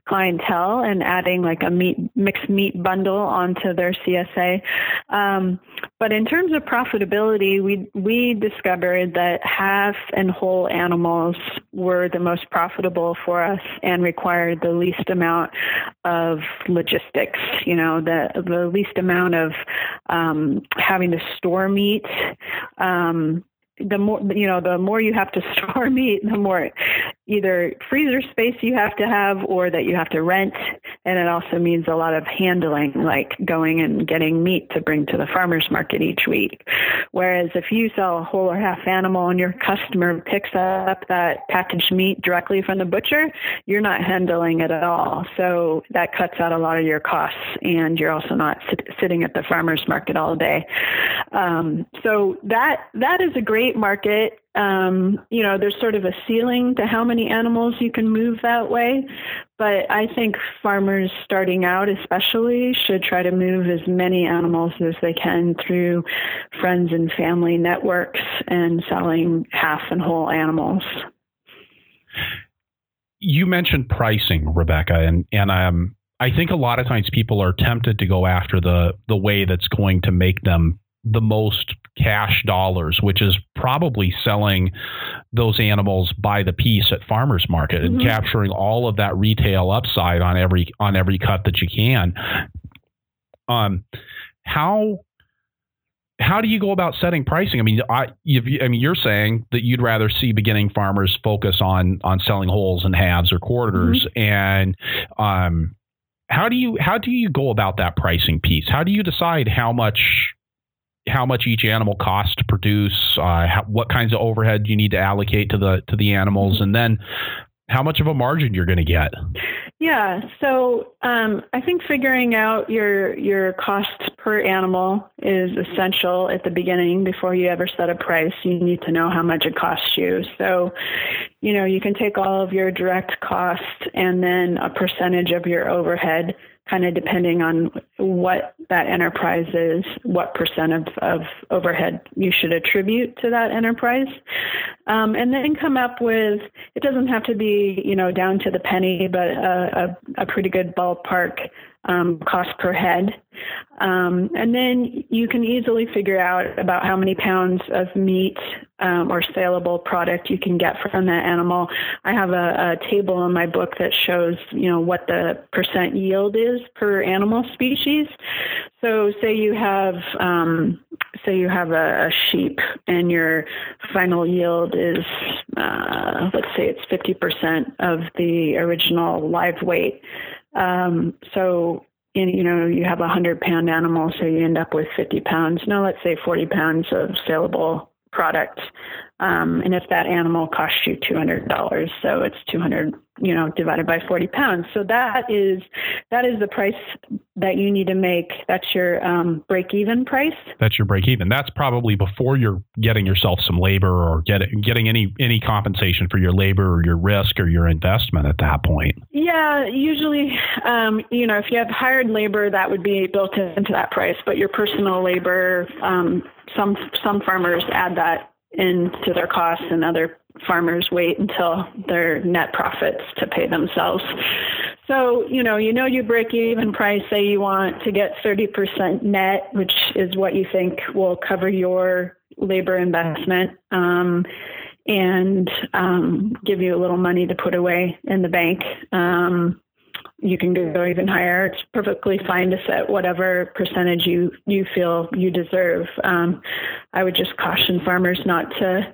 clientele and adding like a meat mixed meat bundle onto their CSA. Um, but in terms of profitability, we we discovered that half and whole animals were the most profitable for us and required the least amount of logistics. You know, the the least amount of um, having to store meat. Um, the more you know the more you have to store meat the more either freezer space you have to have or that you have to rent. And it also means a lot of handling like going and getting meat to bring to the farmers market each week. Whereas if you sell a whole or half animal and your customer picks up that packaged meat directly from the butcher you're not handling it at all. So that cuts out a lot of your costs and you're also not sit- sitting at the farmers market all day. Um, so that that is a great market. Um, you know, there's sort of a ceiling to how many animals you can move that way. But I think farmers starting out, especially, should try to move as many animals as they can through friends and family networks and selling half and whole animals. You mentioned pricing, Rebecca, and and um, I think a lot of times people are tempted to go after the the way that's going to make them the most cash dollars, which is probably selling those animals by the piece at farmers market and mm-hmm. capturing all of that retail upside on every on every cut that you can. Um, how how do you go about setting pricing? I mean, I, you, I mean, you're saying that you'd rather see beginning farmers focus on on selling wholes and halves or quarters, mm-hmm. and um, how do you how do you go about that pricing piece? How do you decide how much how much each animal costs to produce, uh, how, what kinds of overhead you need to allocate to the to the animals, and then how much of a margin you're going to get. Yeah, so um, I think figuring out your your cost per animal is essential at the beginning before you ever set a price. You need to know how much it costs you. So, you know, you can take all of your direct costs and then a percentage of your overhead kind of depending on what that enterprise is, what percent of, of overhead you should attribute to that enterprise. Um, and then come up with, it doesn't have to be, you know, down to the penny, but a, a, a pretty good ballpark um, cost per head. Um, and then you can easily figure out about how many pounds of meat um, or saleable product you can get from that animal. I have a, a, table in my book that shows, you know, what the percent yield is per animal species. So, say you have, um, say you have a, a, sheep, and your final yield is, uh, let's say it's 50% of the original live weight. Um, so, in, you know, you have a 100 pound animal, so you end up with 50 pounds. No, let's say 40 pounds of saleable product. Um, and if that animal costs you $200, so it's 200 you know, divided by 40 pounds. So that is that is the price that you need to make. That's your um, break even price. That's your break even. That's probably before you're getting yourself some labor or getting getting any any compensation for your labor or your risk or your investment at that point. Yeah, usually, um, you know, if you have hired labor, that would be built into that price. But your personal labor, um, some some farmers add that into their costs and other farmers wait until their net profits to pay themselves. So, you know, you know you break even price, say you want to get 30% net, which is what you think will cover your labor investment. Um, and um, give you a little money to put away in the bank. Um, you can go even higher. It's perfectly fine to set whatever percentage you you feel you deserve. Um, I would just caution farmers not to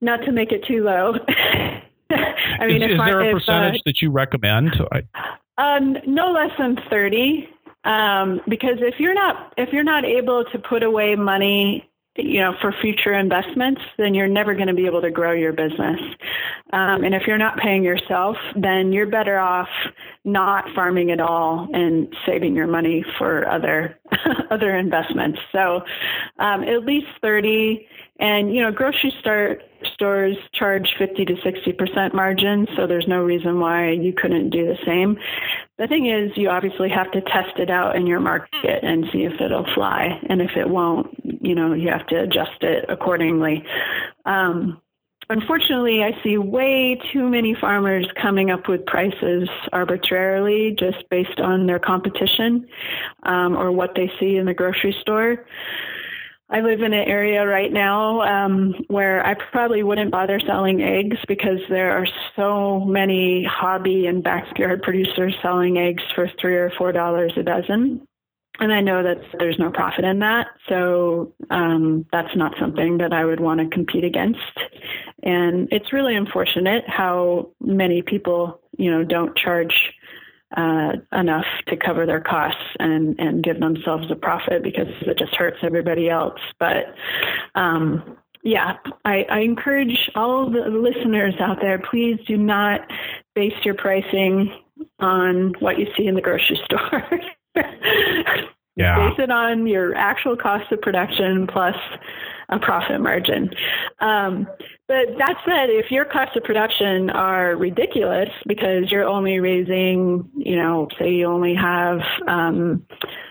not to make it too low. I mean, is, is there a if, percentage uh, that you recommend? Um, no less than thirty. Um, because if you're not if you're not able to put away money you know, for future investments, then you're never going to be able to grow your business. Um, and if you're not paying yourself, then you're better off not farming at all and saving your money for other other investments. So um, at least 30. And you know, grocery store stores charge 50 to 60 percent margin, so there's no reason why you couldn't do the same. The thing is, you obviously have to test it out in your market and see if it'll fly, and if it won't, you know, you have to adjust it accordingly. Um, unfortunately, I see way too many farmers coming up with prices arbitrarily just based on their competition um, or what they see in the grocery store. I live in an area right now um, where I probably wouldn't bother selling eggs because there are so many hobby and backyard producers selling eggs for three or four dollars a dozen. And I know that there's no profit in that. So um, that's not something that I would want to compete against. And it's really unfortunate how many people, you know, don't charge uh, enough to cover their costs and, and give themselves a profit because it just hurts everybody else. But um, yeah, I, I encourage all the listeners out there, please do not base your pricing on what you see in the grocery store. yeah. Base it on your actual cost of production plus a profit margin. Um, but that said, if your costs of production are ridiculous because you're only raising, you know, say you only have, um,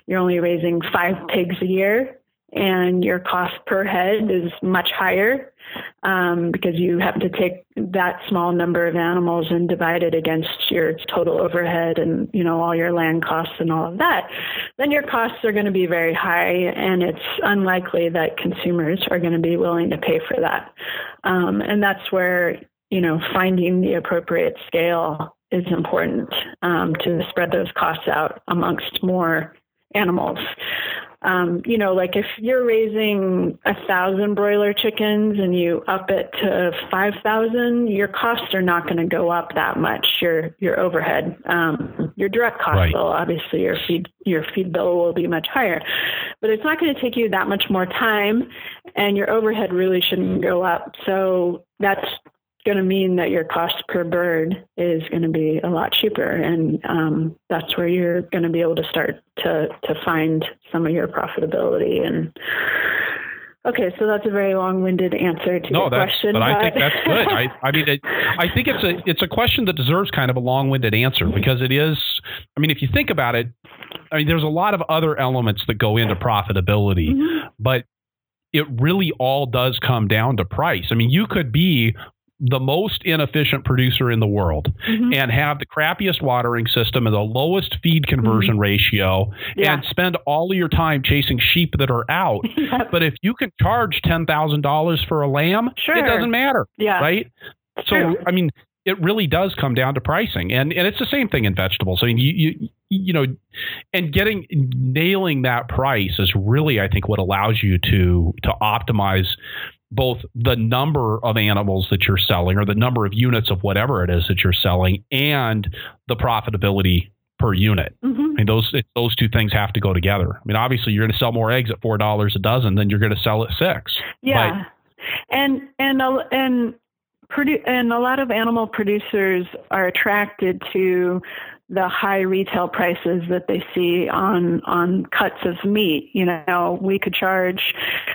you're only raising five pigs a year, and your cost per head is much higher um, because you have to take that small number of animals and divide it against your total overhead and you know all your land costs and all of that then your costs are going to be very high and it's unlikely that consumers are going to be willing to pay for that. Um, and that's where you know finding the appropriate scale is important um, to spread those costs out amongst more animals um, you know, like if you're raising a thousand broiler chickens and you up it to five thousand, your costs are not going to go up that much. Your your overhead, um, your direct cost right. will obviously your feed your feed bill will be much higher, but it's not going to take you that much more time, and your overhead really shouldn't go up. So that's going to mean that your cost per bird is going to be a lot cheaper, and um, that's where you're going to be able to start to to find some of your profitability and. Okay, so that's a very long-winded answer to no, your that's, question. But, I think that's good. I, I mean, it, I think it's a it's a question that deserves kind of a long-winded answer because it is. I mean, if you think about it, I mean, there's a lot of other elements that go into profitability, mm-hmm. but it really all does come down to price. I mean, you could be the most inefficient producer in the world mm-hmm. and have the crappiest watering system and the lowest feed conversion mm-hmm. ratio yeah. and spend all of your time chasing sheep that are out. But if you can charge $10,000 for a lamb, sure. it doesn't matter. Yeah. Right? So, True. I mean, it really does come down to pricing and and it's the same thing in vegetables i mean you you you know and getting nailing that price is really i think what allows you to to optimize both the number of animals that you're selling or the number of units of whatever it is that you're selling and the profitability per unit. Mm-hmm. I mean, those those two things have to go together. I mean, obviously, you're going to sell more eggs at four dollars a dozen than you're going to sell at six. Yeah, but, and and and produ- and a lot of animal producers are attracted to the high retail prices that they see on on cuts of meat. You know, we could charge,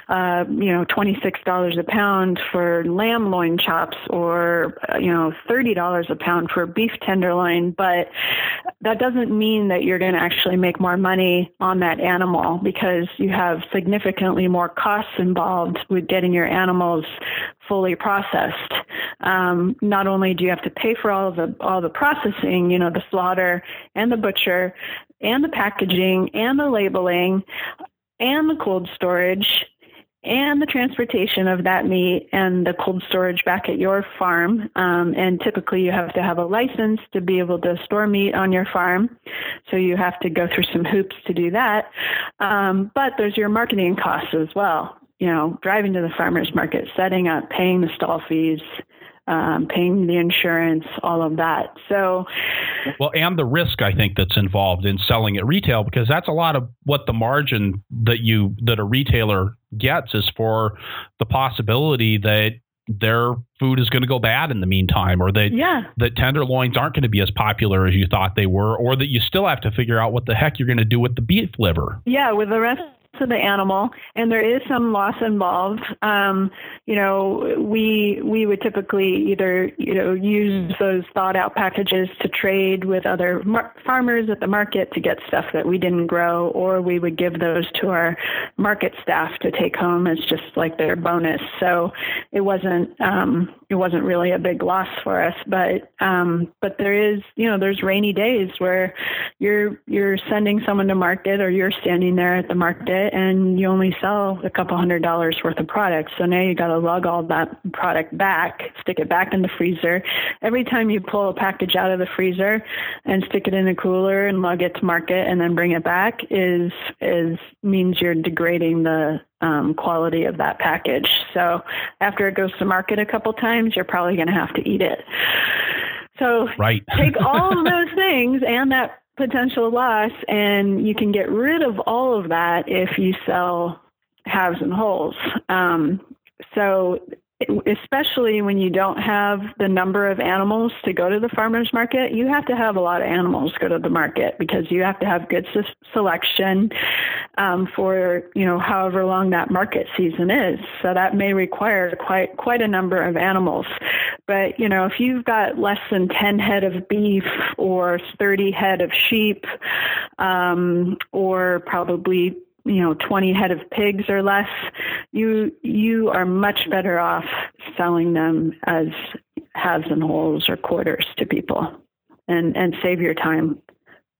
uh, you know, twenty six dollars a pound for lamb loin chops, or uh, you know, thirty dollars a pound for beef tenderloin. But that doesn't mean that you're going to actually make more money on that animal because you have significantly more costs involved with getting your animals fully processed. Um, not only do you have to pay for all the all the processing, you know, the slaughter and the butcher and the packaging and the labeling and the cold storage and the transportation of that meat and the cold storage back at your farm. Um, and typically, you have to have a license to be able to store meat on your farm. So you have to go through some hoops to do that. Um, but there's your marketing costs as well you know, driving to the farmer's market, setting up, paying the stall fees, um, paying the insurance, all of that. So, well, and the risk I think that's involved in selling at retail because that's a lot of what the margin that you that a retailer gets is for the possibility that their food is going to go bad in the meantime or that yeah. that tenderloins aren't going to be as popular as you thought they were or that you still have to figure out what the heck you're going to do with the beef liver. Yeah, with the rest to the animal, and there is some loss involved. Um, you know, we we would typically either you know use those thawed out packages to trade with other mar- farmers at the market to get stuff that we didn't grow, or we would give those to our market staff to take home as just like their bonus. So it wasn't um, it wasn't really a big loss for us, but um, but there is you know there's rainy days where you're you're sending someone to market or you're standing there at the market it and you only sell a couple hundred dollars worth of product. So now you got to lug all that product back, stick it back in the freezer. Every time you pull a package out of the freezer and stick it in a cooler and lug it to market and then bring it back is is means you're degrading the um, quality of that package. So after it goes to market a couple times, you're probably going to have to eat it. So right. take all of those things and that potential loss, and you can get rid of all of that if you sell halves and wholes. Um, so especially when you don't have the number of animals to go to the farmers market, you have to have a lot of animals go to the market because you have to have good selection um, for you know however long that market season is. So that may require quite quite a number of animals. But you know if you've got less than 10 head of beef or 30 head of sheep um, or probably you know 20 head of pigs or less you you are much better off selling them as halves and wholes or quarters to people and and save your time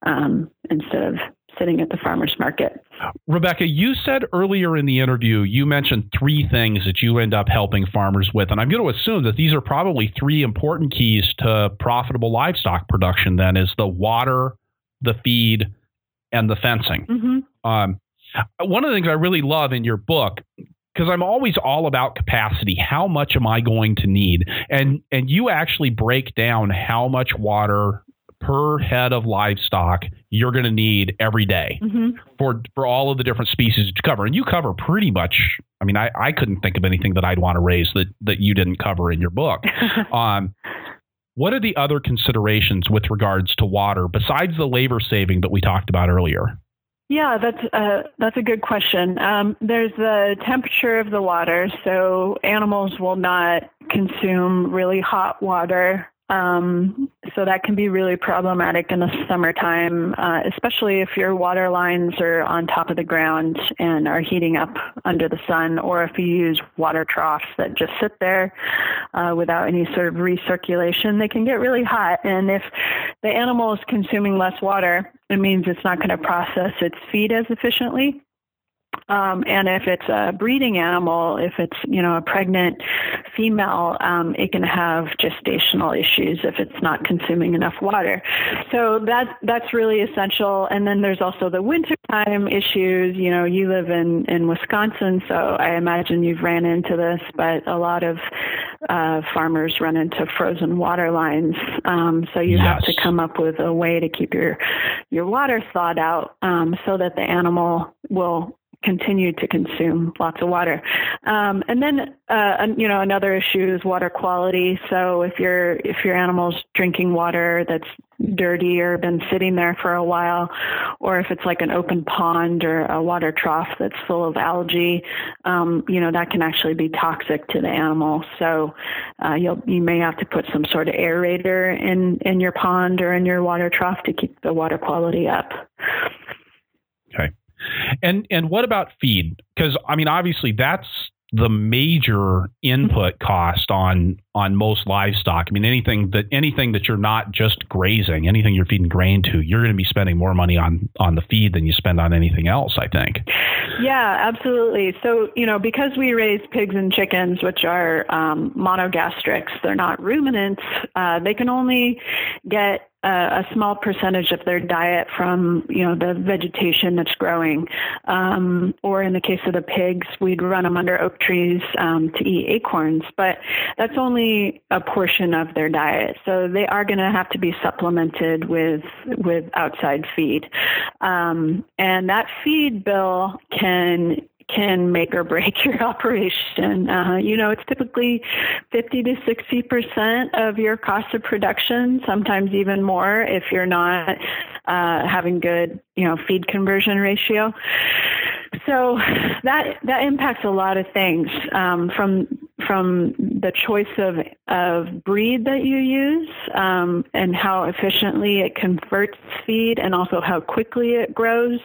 um, instead of sitting at the farmers market rebecca you said earlier in the interview you mentioned three things that you end up helping farmers with and i'm going to assume that these are probably three important keys to profitable livestock production then is the water the feed and the fencing mm-hmm. um, one of the things I really love in your book because I'm always all about capacity. How much am I going to need? And and you actually break down how much water per head of livestock you're going to need every day mm-hmm. for for all of the different species to cover. And you cover pretty much I mean, I, I couldn't think of anything that I'd want to raise that that you didn't cover in your book. um, what are the other considerations with regards to water besides the labor saving that we talked about earlier? Yeah, that's a, uh, that's a good question. Um, there's the temperature of the water, so animals will not consume really hot water um, so that can be really problematic in the summertime, uh, especially if your water lines are on top of the ground and are heating up under the sun, or if you use water troughs that just sit there uh, without any sort of recirculation, they can get really hot. And if the animal is consuming less water, it means it's not going to process its feed as efficiently. Um, and if it's a breeding animal, if it's you know a pregnant female, um, it can have gestational issues if it's not consuming enough water. So that that's really essential. And then there's also the wintertime issues. You know, you live in in Wisconsin, so I imagine you've ran into this, but a lot of uh, farmers run into frozen water lines. Um, so you yes. have to come up with a way to keep your your water thawed out um, so that the animal will continue to consume lots of water. Um, and then, uh, you know, another issue is water quality. So if your if your animal's drinking water that's dirty or been sitting there for a while, or if it's like an open pond or a water trough that's full of algae, um, you know, that can actually be toxic to the animal. So uh, you'll you may have to put some sort of aerator in in your pond or in your water trough to keep the water quality up. And and what about feed? Because I mean, obviously that's the major input mm-hmm. cost on on most livestock. I mean, anything that anything that you're not just grazing, anything you're feeding grain to, you're going to be spending more money on on the feed than you spend on anything else. I think. Yeah, absolutely. So you know, because we raise pigs and chickens, which are um, monogastrics, they're not ruminants. Uh, they can only get a, small percentage of their diet from you know the vegetation that's growing, um, or in the case of the pigs, we'd run them under oak trees um, to eat acorns. But that's only a portion of their diet, so they are going to have to be supplemented with with outside feed, um, and that feed bill can can make or break your operation. Uh, you know, it's typically 50 to 60 percent of your cost of production, sometimes even more if you're not uh, having good, you know, feed conversion ratio. So that that impacts a lot of things um, from from the choice of of breed that you use um, and how efficiently it converts feed and also how quickly it grows.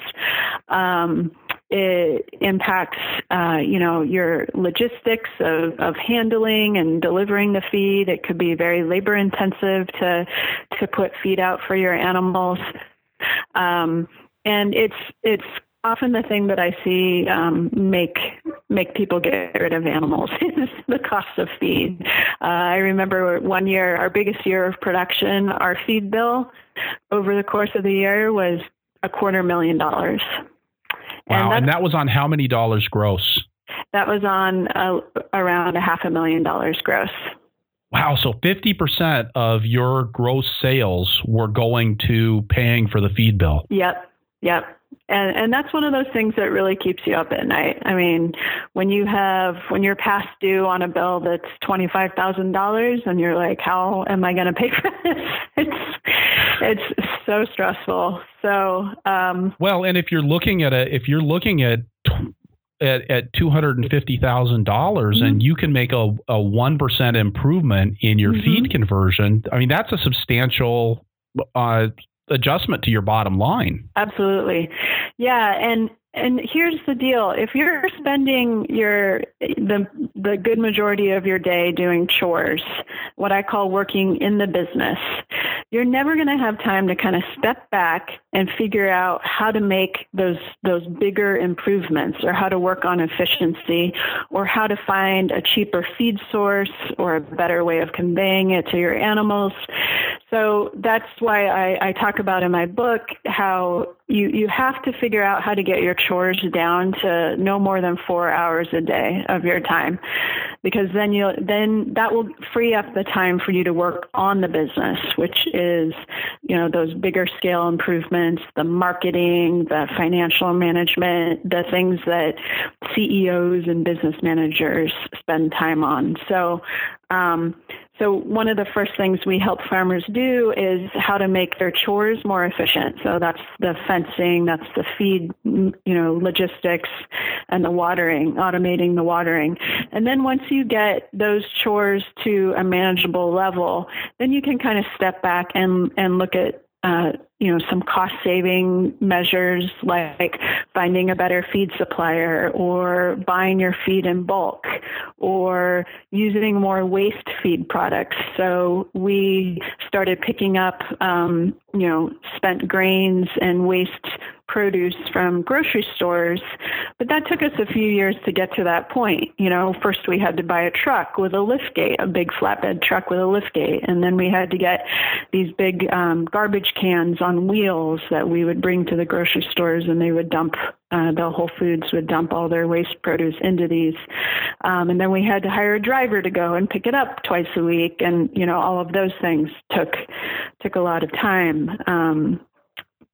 Um, it impacts, uh, you know, your logistics of, of handling and delivering the feed. It could be very labor intensive to to put feed out for your animals, um, and it's it's often the thing that I see um, make make people get rid of animals is the cost of feed. Uh, I remember one year, our biggest year of production, our feed bill over the course of the year was a quarter million dollars. Wow, and, and that was on how many dollars gross? That was on uh, around a half a million dollars gross. Wow, so 50% of your gross sales were going to paying for the feed bill. Yep. Yep. And and that's one of those things that really keeps you up at night. I mean, when you have when you're past due on a bill that's twenty five thousand dollars, and you're like, how am I going to pay for this? It's it's so stressful. So um, well, and if you're looking at a if you're looking at at, at two hundred and fifty thousand dollars, and mm-hmm. you can make a a one percent improvement in your mm-hmm. feed conversion. I mean, that's a substantial uh, adjustment to your bottom line. Absolutely. Yeah, and and here's the deal: if you're spending your the the good majority of your day doing chores, what I call working in the business, you're never going to have time to kind of step back and figure out how to make those those bigger improvements or how to work on efficiency or how to find a cheaper feed source or a better way of conveying it to your animals. So that's why I, I talk about in my book how you, you have to figure out how to get your chores down to no more than four hours a day of your time because then you then that will free up the time for you to work on the business which is you know those bigger scale improvements the marketing the financial management the things that CEOs and business managers spend time on. So um, so one of the first things we help farmers do is how to make their chores more efficient. So that's the fencing, that's the feed, you know, logistics and the watering, automating the watering. And then once you get those chores to a manageable level, then you can kind of step back and, and look at uh, you know, some cost saving measures like finding a better feed supplier or buying your feed in bulk or using more waste feed products. So we started picking up, um, you know, spent grains and waste produce from grocery stores, but that took us a few years to get to that point. You know, first we had to buy a truck with a lift gate, a big flatbed truck with a lift gate, and then we had to get these big um, garbage cans on wheels that we would bring to the grocery stores and they would dump uh, the Whole Foods would dump all their waste produce into these, um, and then we had to hire a driver to go and pick it up twice a week, and you know all of those things took took a lot of time. Um,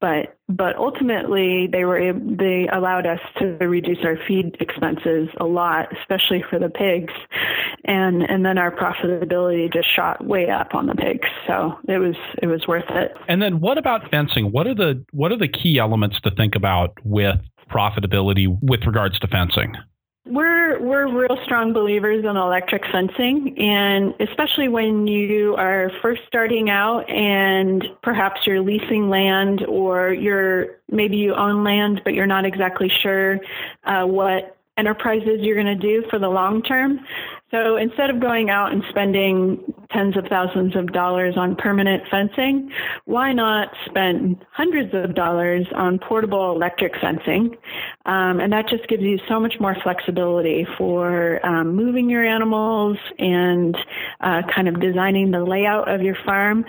but but ultimately they were they allowed us to reduce our feed expenses a lot, especially for the pigs, and and then our profitability just shot way up on the pigs. So it was it was worth it. And then what about fencing? What are the what are the key elements to think about with profitability with regards to fencing? We're we're real strong believers in electric fencing, and especially when you are first starting out and perhaps you're leasing land or you're maybe you own land but you're not exactly sure uh, what enterprises you're going to do for the long term. So instead of going out and spending tens of thousands of dollars on permanent fencing, why not spend hundreds of dollars on portable electric fencing? Um, and that just gives you so much more flexibility for um, moving your animals and uh, kind of designing the layout of your farm.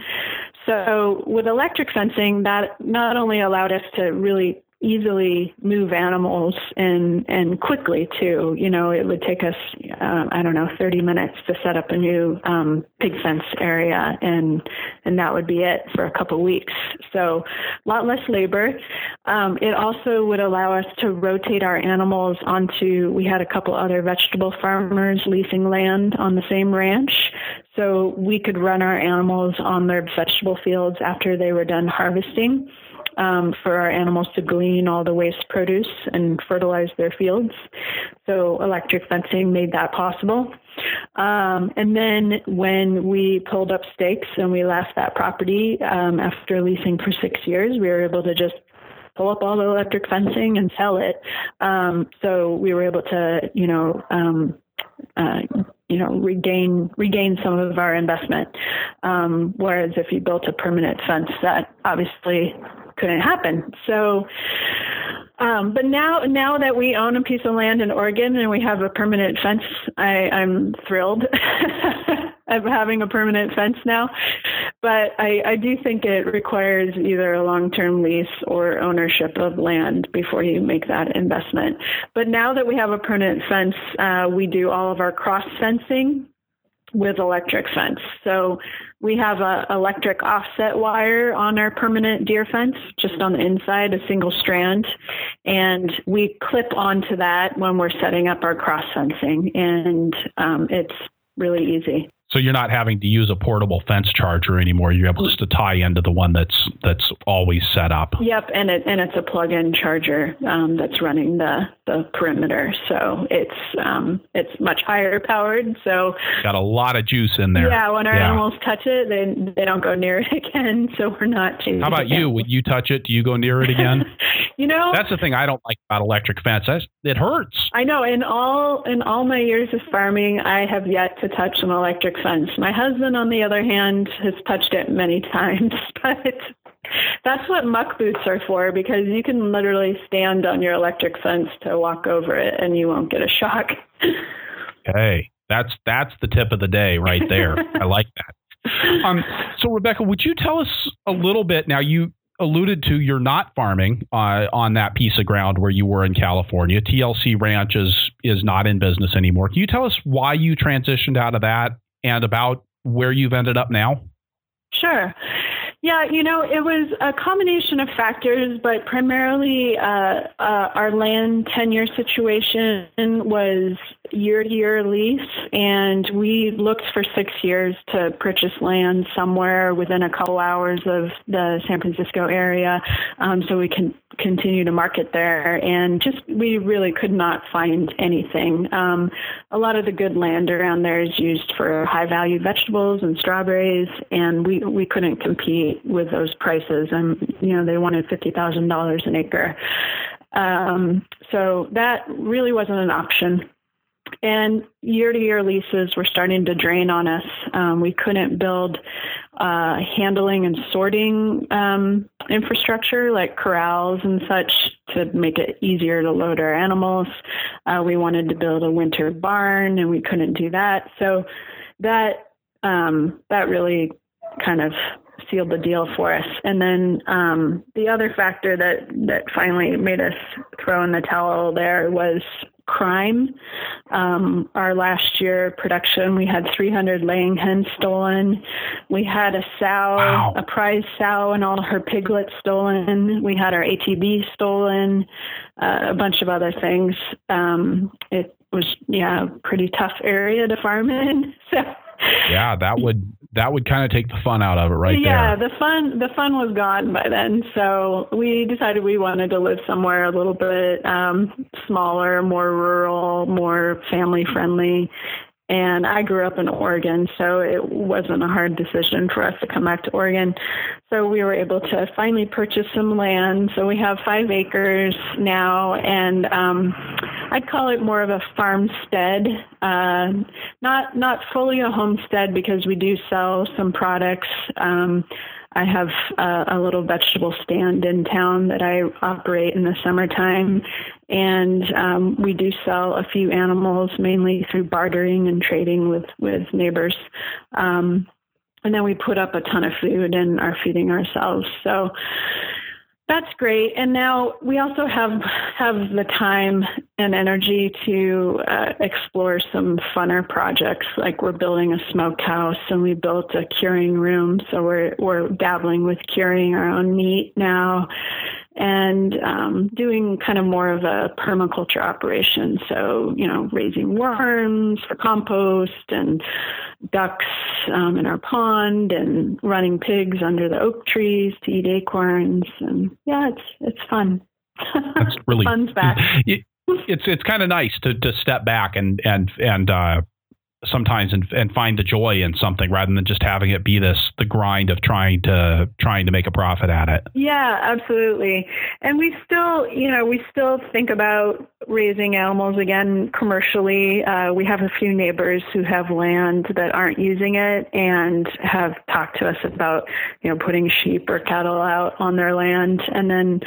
So with electric fencing, that not only allowed us to really easily move animals and and quickly too. You know, it would take us uh, I don't know 30 minutes to set up a new um, pig fence area, and and that would be it for a couple weeks. So a lot less labor. Um, it also would allow us to rotate our animals onto. We had a couple other vegetable farmers leasing land on the same ranch, so we could run our animals on their vegetable fields after they were done harvesting um, for our animals to glean all the waste produce and fertilize their fields. So electric fencing made that possible. Um, and then when we pulled up stakes and we left that property um, after leasing for six years, we were able to just pull up all the electric fencing and sell it. Um, so we were able to, you know, um, uh, you know, regain regain some of our investment. Um, whereas if you built a permanent fence, that obviously couldn't happen. So, um, but now now that we own a piece of land in Oregon and we have a permanent fence, I, I'm thrilled of having a permanent fence now. But I, I do think it requires either a long-term lease or ownership of land before you make that investment. But now that we have a permanent fence, uh, we do all of our cross fencing with electric fence. So we have a electric offset wire on our permanent deer fence, just on the inside, a single strand, and we clip onto that when we're setting up our cross fencing, and um, it's really easy. So you're not having to use a portable fence charger anymore. You're able just to tie into the one that's that's always set up. Yep, and it and it's a plug-in charger um, that's running the the perimeter. So it's um, it's much higher powered. So got a lot of juice in there. Yeah, when our yeah. animals touch it, they they don't go near it again. So we're not changing. How about you? When you touch it, do you go near it again? you know, that's the thing I don't like about electric fence. That's, it hurts. I know. In all in all my years of farming, I have yet to touch an electric fence. My husband, on the other hand, has touched it many times, but that's what muck boots are for because you can literally stand on your electric fence to walk over it and you won't get a shock. Okay. That's that's the tip of the day right there. I like that. um, so, Rebecca, would you tell us a little bit? Now, you alluded to you're not farming uh, on that piece of ground where you were in California. TLC Ranch is is not in business anymore. Can you tell us why you transitioned out of that and about where you've ended up now? Sure. Yeah, you know, it was a combination of factors, but primarily uh, uh, our land tenure situation was year-to-year lease, and we looked for six years to purchase land somewhere within a couple hours of the San Francisco area, um, so we can continue to market there. And just we really could not find anything. Um, a lot of the good land around there is used for high-value vegetables and strawberries, and we we couldn't compete with those prices. And you know, they wanted fifty thousand dollars an acre. Um, so that really wasn't an option and year-to-year leases were starting to drain on us. Um, we couldn't build uh, handling and sorting um, infrastructure like corrals and such to make it easier to load our animals. Uh, we wanted to build a winter barn, and we couldn't do that. So that um, that really kind of sealed the deal for us. And then um, the other factor that that finally made us throw in the towel there was crime. Um, our last year production, we had 300 laying hens stolen. We had a sow, wow. a prize sow, and all her piglets stolen. We had our ATV stolen, uh, a bunch of other things. Um, it was, yeah, a pretty tough area to farm in. So yeah, that would that would kind of take the fun out of it right yeah, there. Yeah, the fun the fun was gone by then. So we decided we wanted to live somewhere a little bit um, smaller, more rural, more family friendly, and I grew up in Oregon, so it wasn't a hard decision for us to come back to Oregon. So we were able to finally purchase some land. So we have five acres now, and um, I'd call it more of a farmstead, uh, not not fully a homestead because we do sell some products. Um, I have a, a little vegetable stand in town that I operate in the summertime, and um, we do sell a few animals mainly through bartering and trading with with neighbors. Um, and then we put up a ton of food and are feeding ourselves. So that's great. And now we also have have the time and energy to uh, explore some funner projects. Like we're building a smokehouse and we built a curing room. So we're we're dabbling with curing our own meat now and um, doing kind of more of a permaculture operation. So, you know, raising worms for compost and ducks um, in our pond and running pigs under the oak trees to eat acorns. And yeah, it's it's fun. That's really fun's back. it's it's kind of nice to to step back and and and uh, sometimes and, and find the joy in something rather than just having it be this the grind of trying to trying to make a profit at it. Yeah, absolutely. And we still, you know, we still think about raising animals again commercially. Uh, we have a few neighbors who have land that aren't using it and have talked to us about, you know, putting sheep or cattle out on their land. And then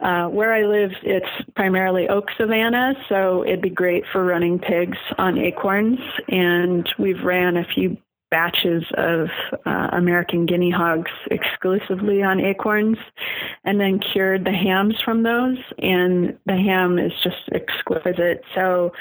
uh, where I live, it's primarily oak savanna, so it'd be great for running pigs on acorns. And we've ran a few batches of uh, American guinea hogs exclusively on acorns and then cured the hams from those. And the ham is just exquisite. So,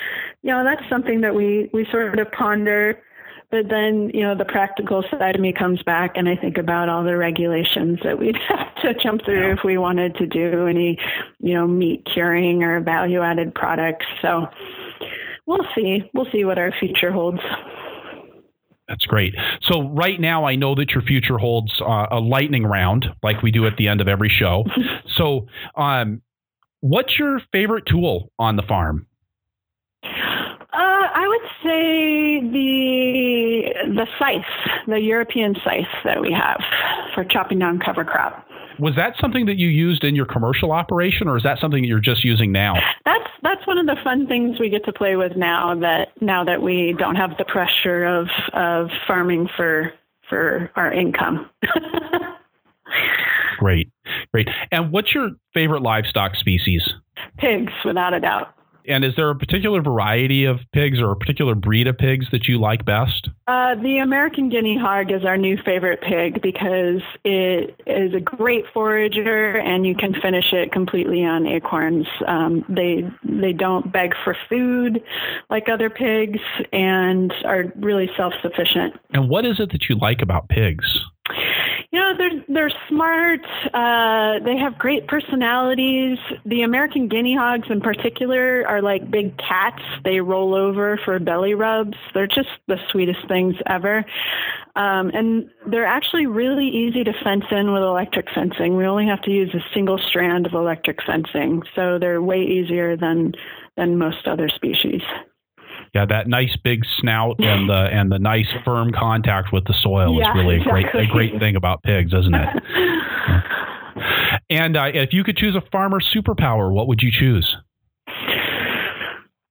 you know, that's something that we, we sort of ponder. But then, you know, the practical side of me comes back and I think about all the regulations that we'd have to jump through if we wanted to do any, you know, meat curing or value added products. So we'll see. We'll see what our future holds. That's great. So right now, I know that your future holds uh, a lightning round, like we do at the end of every show. so, um, what's your favorite tool on the farm? Uh, I would say the the scythe, the European scythe that we have for chopping down cover crop. Was that something that you used in your commercial operation, or is that something that you're just using now? That's that's one of the fun things we get to play with now that now that we don't have the pressure of of farming for for our income. great, great. And what's your favorite livestock species? Pigs, without a doubt And is there a particular variety of pigs or a particular breed of pigs that you like best? Uh, the American guinea hog is our new favorite pig because it is a great forager and you can finish it completely on acorns. Um, they they don't beg for food like other pigs and are really self-sufficient. And what is it that you like about pigs? You know, they're they're smart. Uh, they have great personalities. The American guinea hogs, in particular, are like big cats. They roll over for belly rubs. They're just the sweetest things ever. Um, and they're actually really easy to fence in with electric fencing. We only have to use a single strand of electric fencing, so they're way easier than than most other species. Yeah, that nice big snout and the and the nice firm contact with the soil yeah, is really exactly. a great a great thing about pigs, isn't it? and uh, if you could choose a farmer superpower, what would you choose?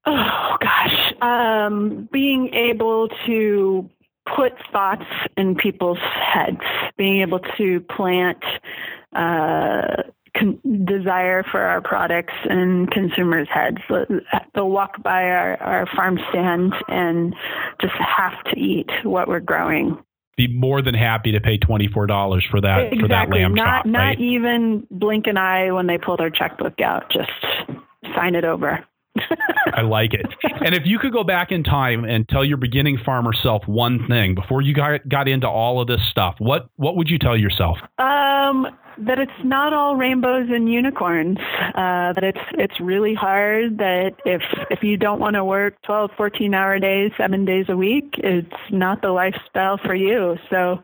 Oh gosh, um, being able to put thoughts in people's heads, being able to plant uh, con- desire for our products in consumers' heads. They'll walk by our, our farm stand and just have to eat what we're growing. Be more than happy to pay twenty four dollars for that exactly. for that lamb not, chop. Right? Not even blink an eye when they pull their checkbook out. Just sign it over. I like it. And if you could go back in time and tell your beginning farmer self one thing before you got got into all of this stuff, what what would you tell yourself? Um, that it's not all rainbows and unicorns. Uh, that it's it's really hard. That if if you don't want to work 12, 14 hour days, seven days a week, it's not the lifestyle for you. So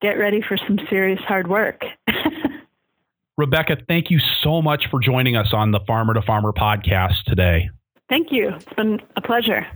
get ready for some serious hard work. Rebecca, thank you so much for joining us on the Farmer to Farmer podcast today. Thank you. It's been a pleasure.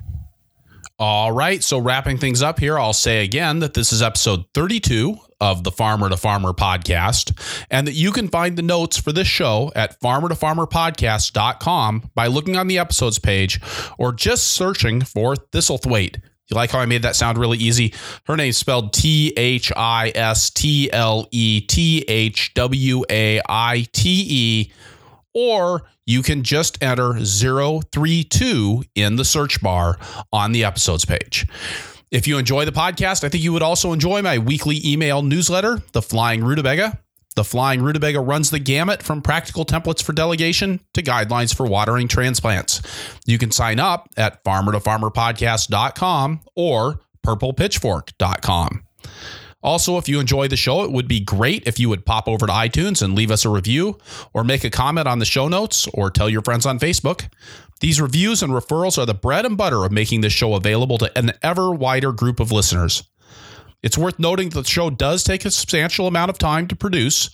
All right. So, wrapping things up here, I'll say again that this is episode 32 of the Farmer to Farmer podcast, and that you can find the notes for this show at farmertofarmerpodcast.com by looking on the episodes page or just searching for Thistlethwaite. You like how I made that sound really easy? Her name's spelled T H I S T L E T H W A I T E. Or you can just enter 032 in the search bar on the episodes page. If you enjoy the podcast, I think you would also enjoy my weekly email newsletter, The Flying Rutabaga. The Flying Rutabaga runs the gamut from practical templates for delegation to guidelines for watering transplants. You can sign up at farmertofarmerpodcast.com or purplepitchfork.com. Also, if you enjoy the show, it would be great if you would pop over to iTunes and leave us a review or make a comment on the show notes or tell your friends on Facebook. These reviews and referrals are the bread and butter of making this show available to an ever wider group of listeners. It's worth noting that the show does take a substantial amount of time to produce.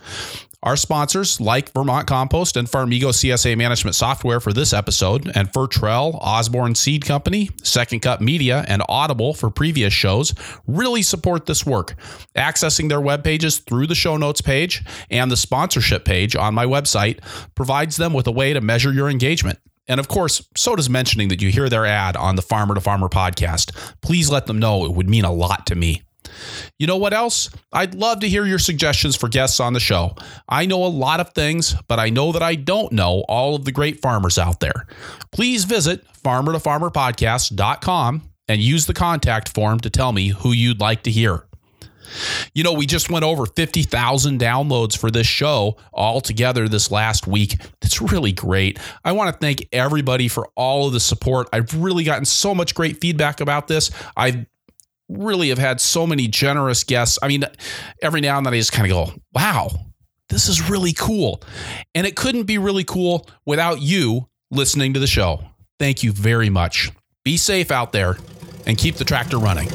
Our sponsors, like Vermont Compost and Farmigo CSA Management Software for this episode, and Fertrell, Osborne Seed Company, Second Cut Media, and Audible for previous shows, really support this work. Accessing their web pages through the show notes page and the sponsorship page on my website provides them with a way to measure your engagement. And of course, so does mentioning that you hear their ad on the Farmer to Farmer podcast. Please let them know it would mean a lot to me. You know what else? I'd love to hear your suggestions for guests on the show. I know a lot of things, but I know that I don't know all of the great farmers out there. Please visit farmertofarmerpodcast.com and use the contact form to tell me who you'd like to hear. You know, we just went over 50,000 downloads for this show all together this last week. It's really great. I want to thank everybody for all of the support. I've really gotten so much great feedback about this. I've really have had so many generous guests. I mean, every now and then I just kind of go, wow, this is really cool. And it couldn't be really cool without you listening to the show. Thank you very much. Be safe out there and keep the tractor running.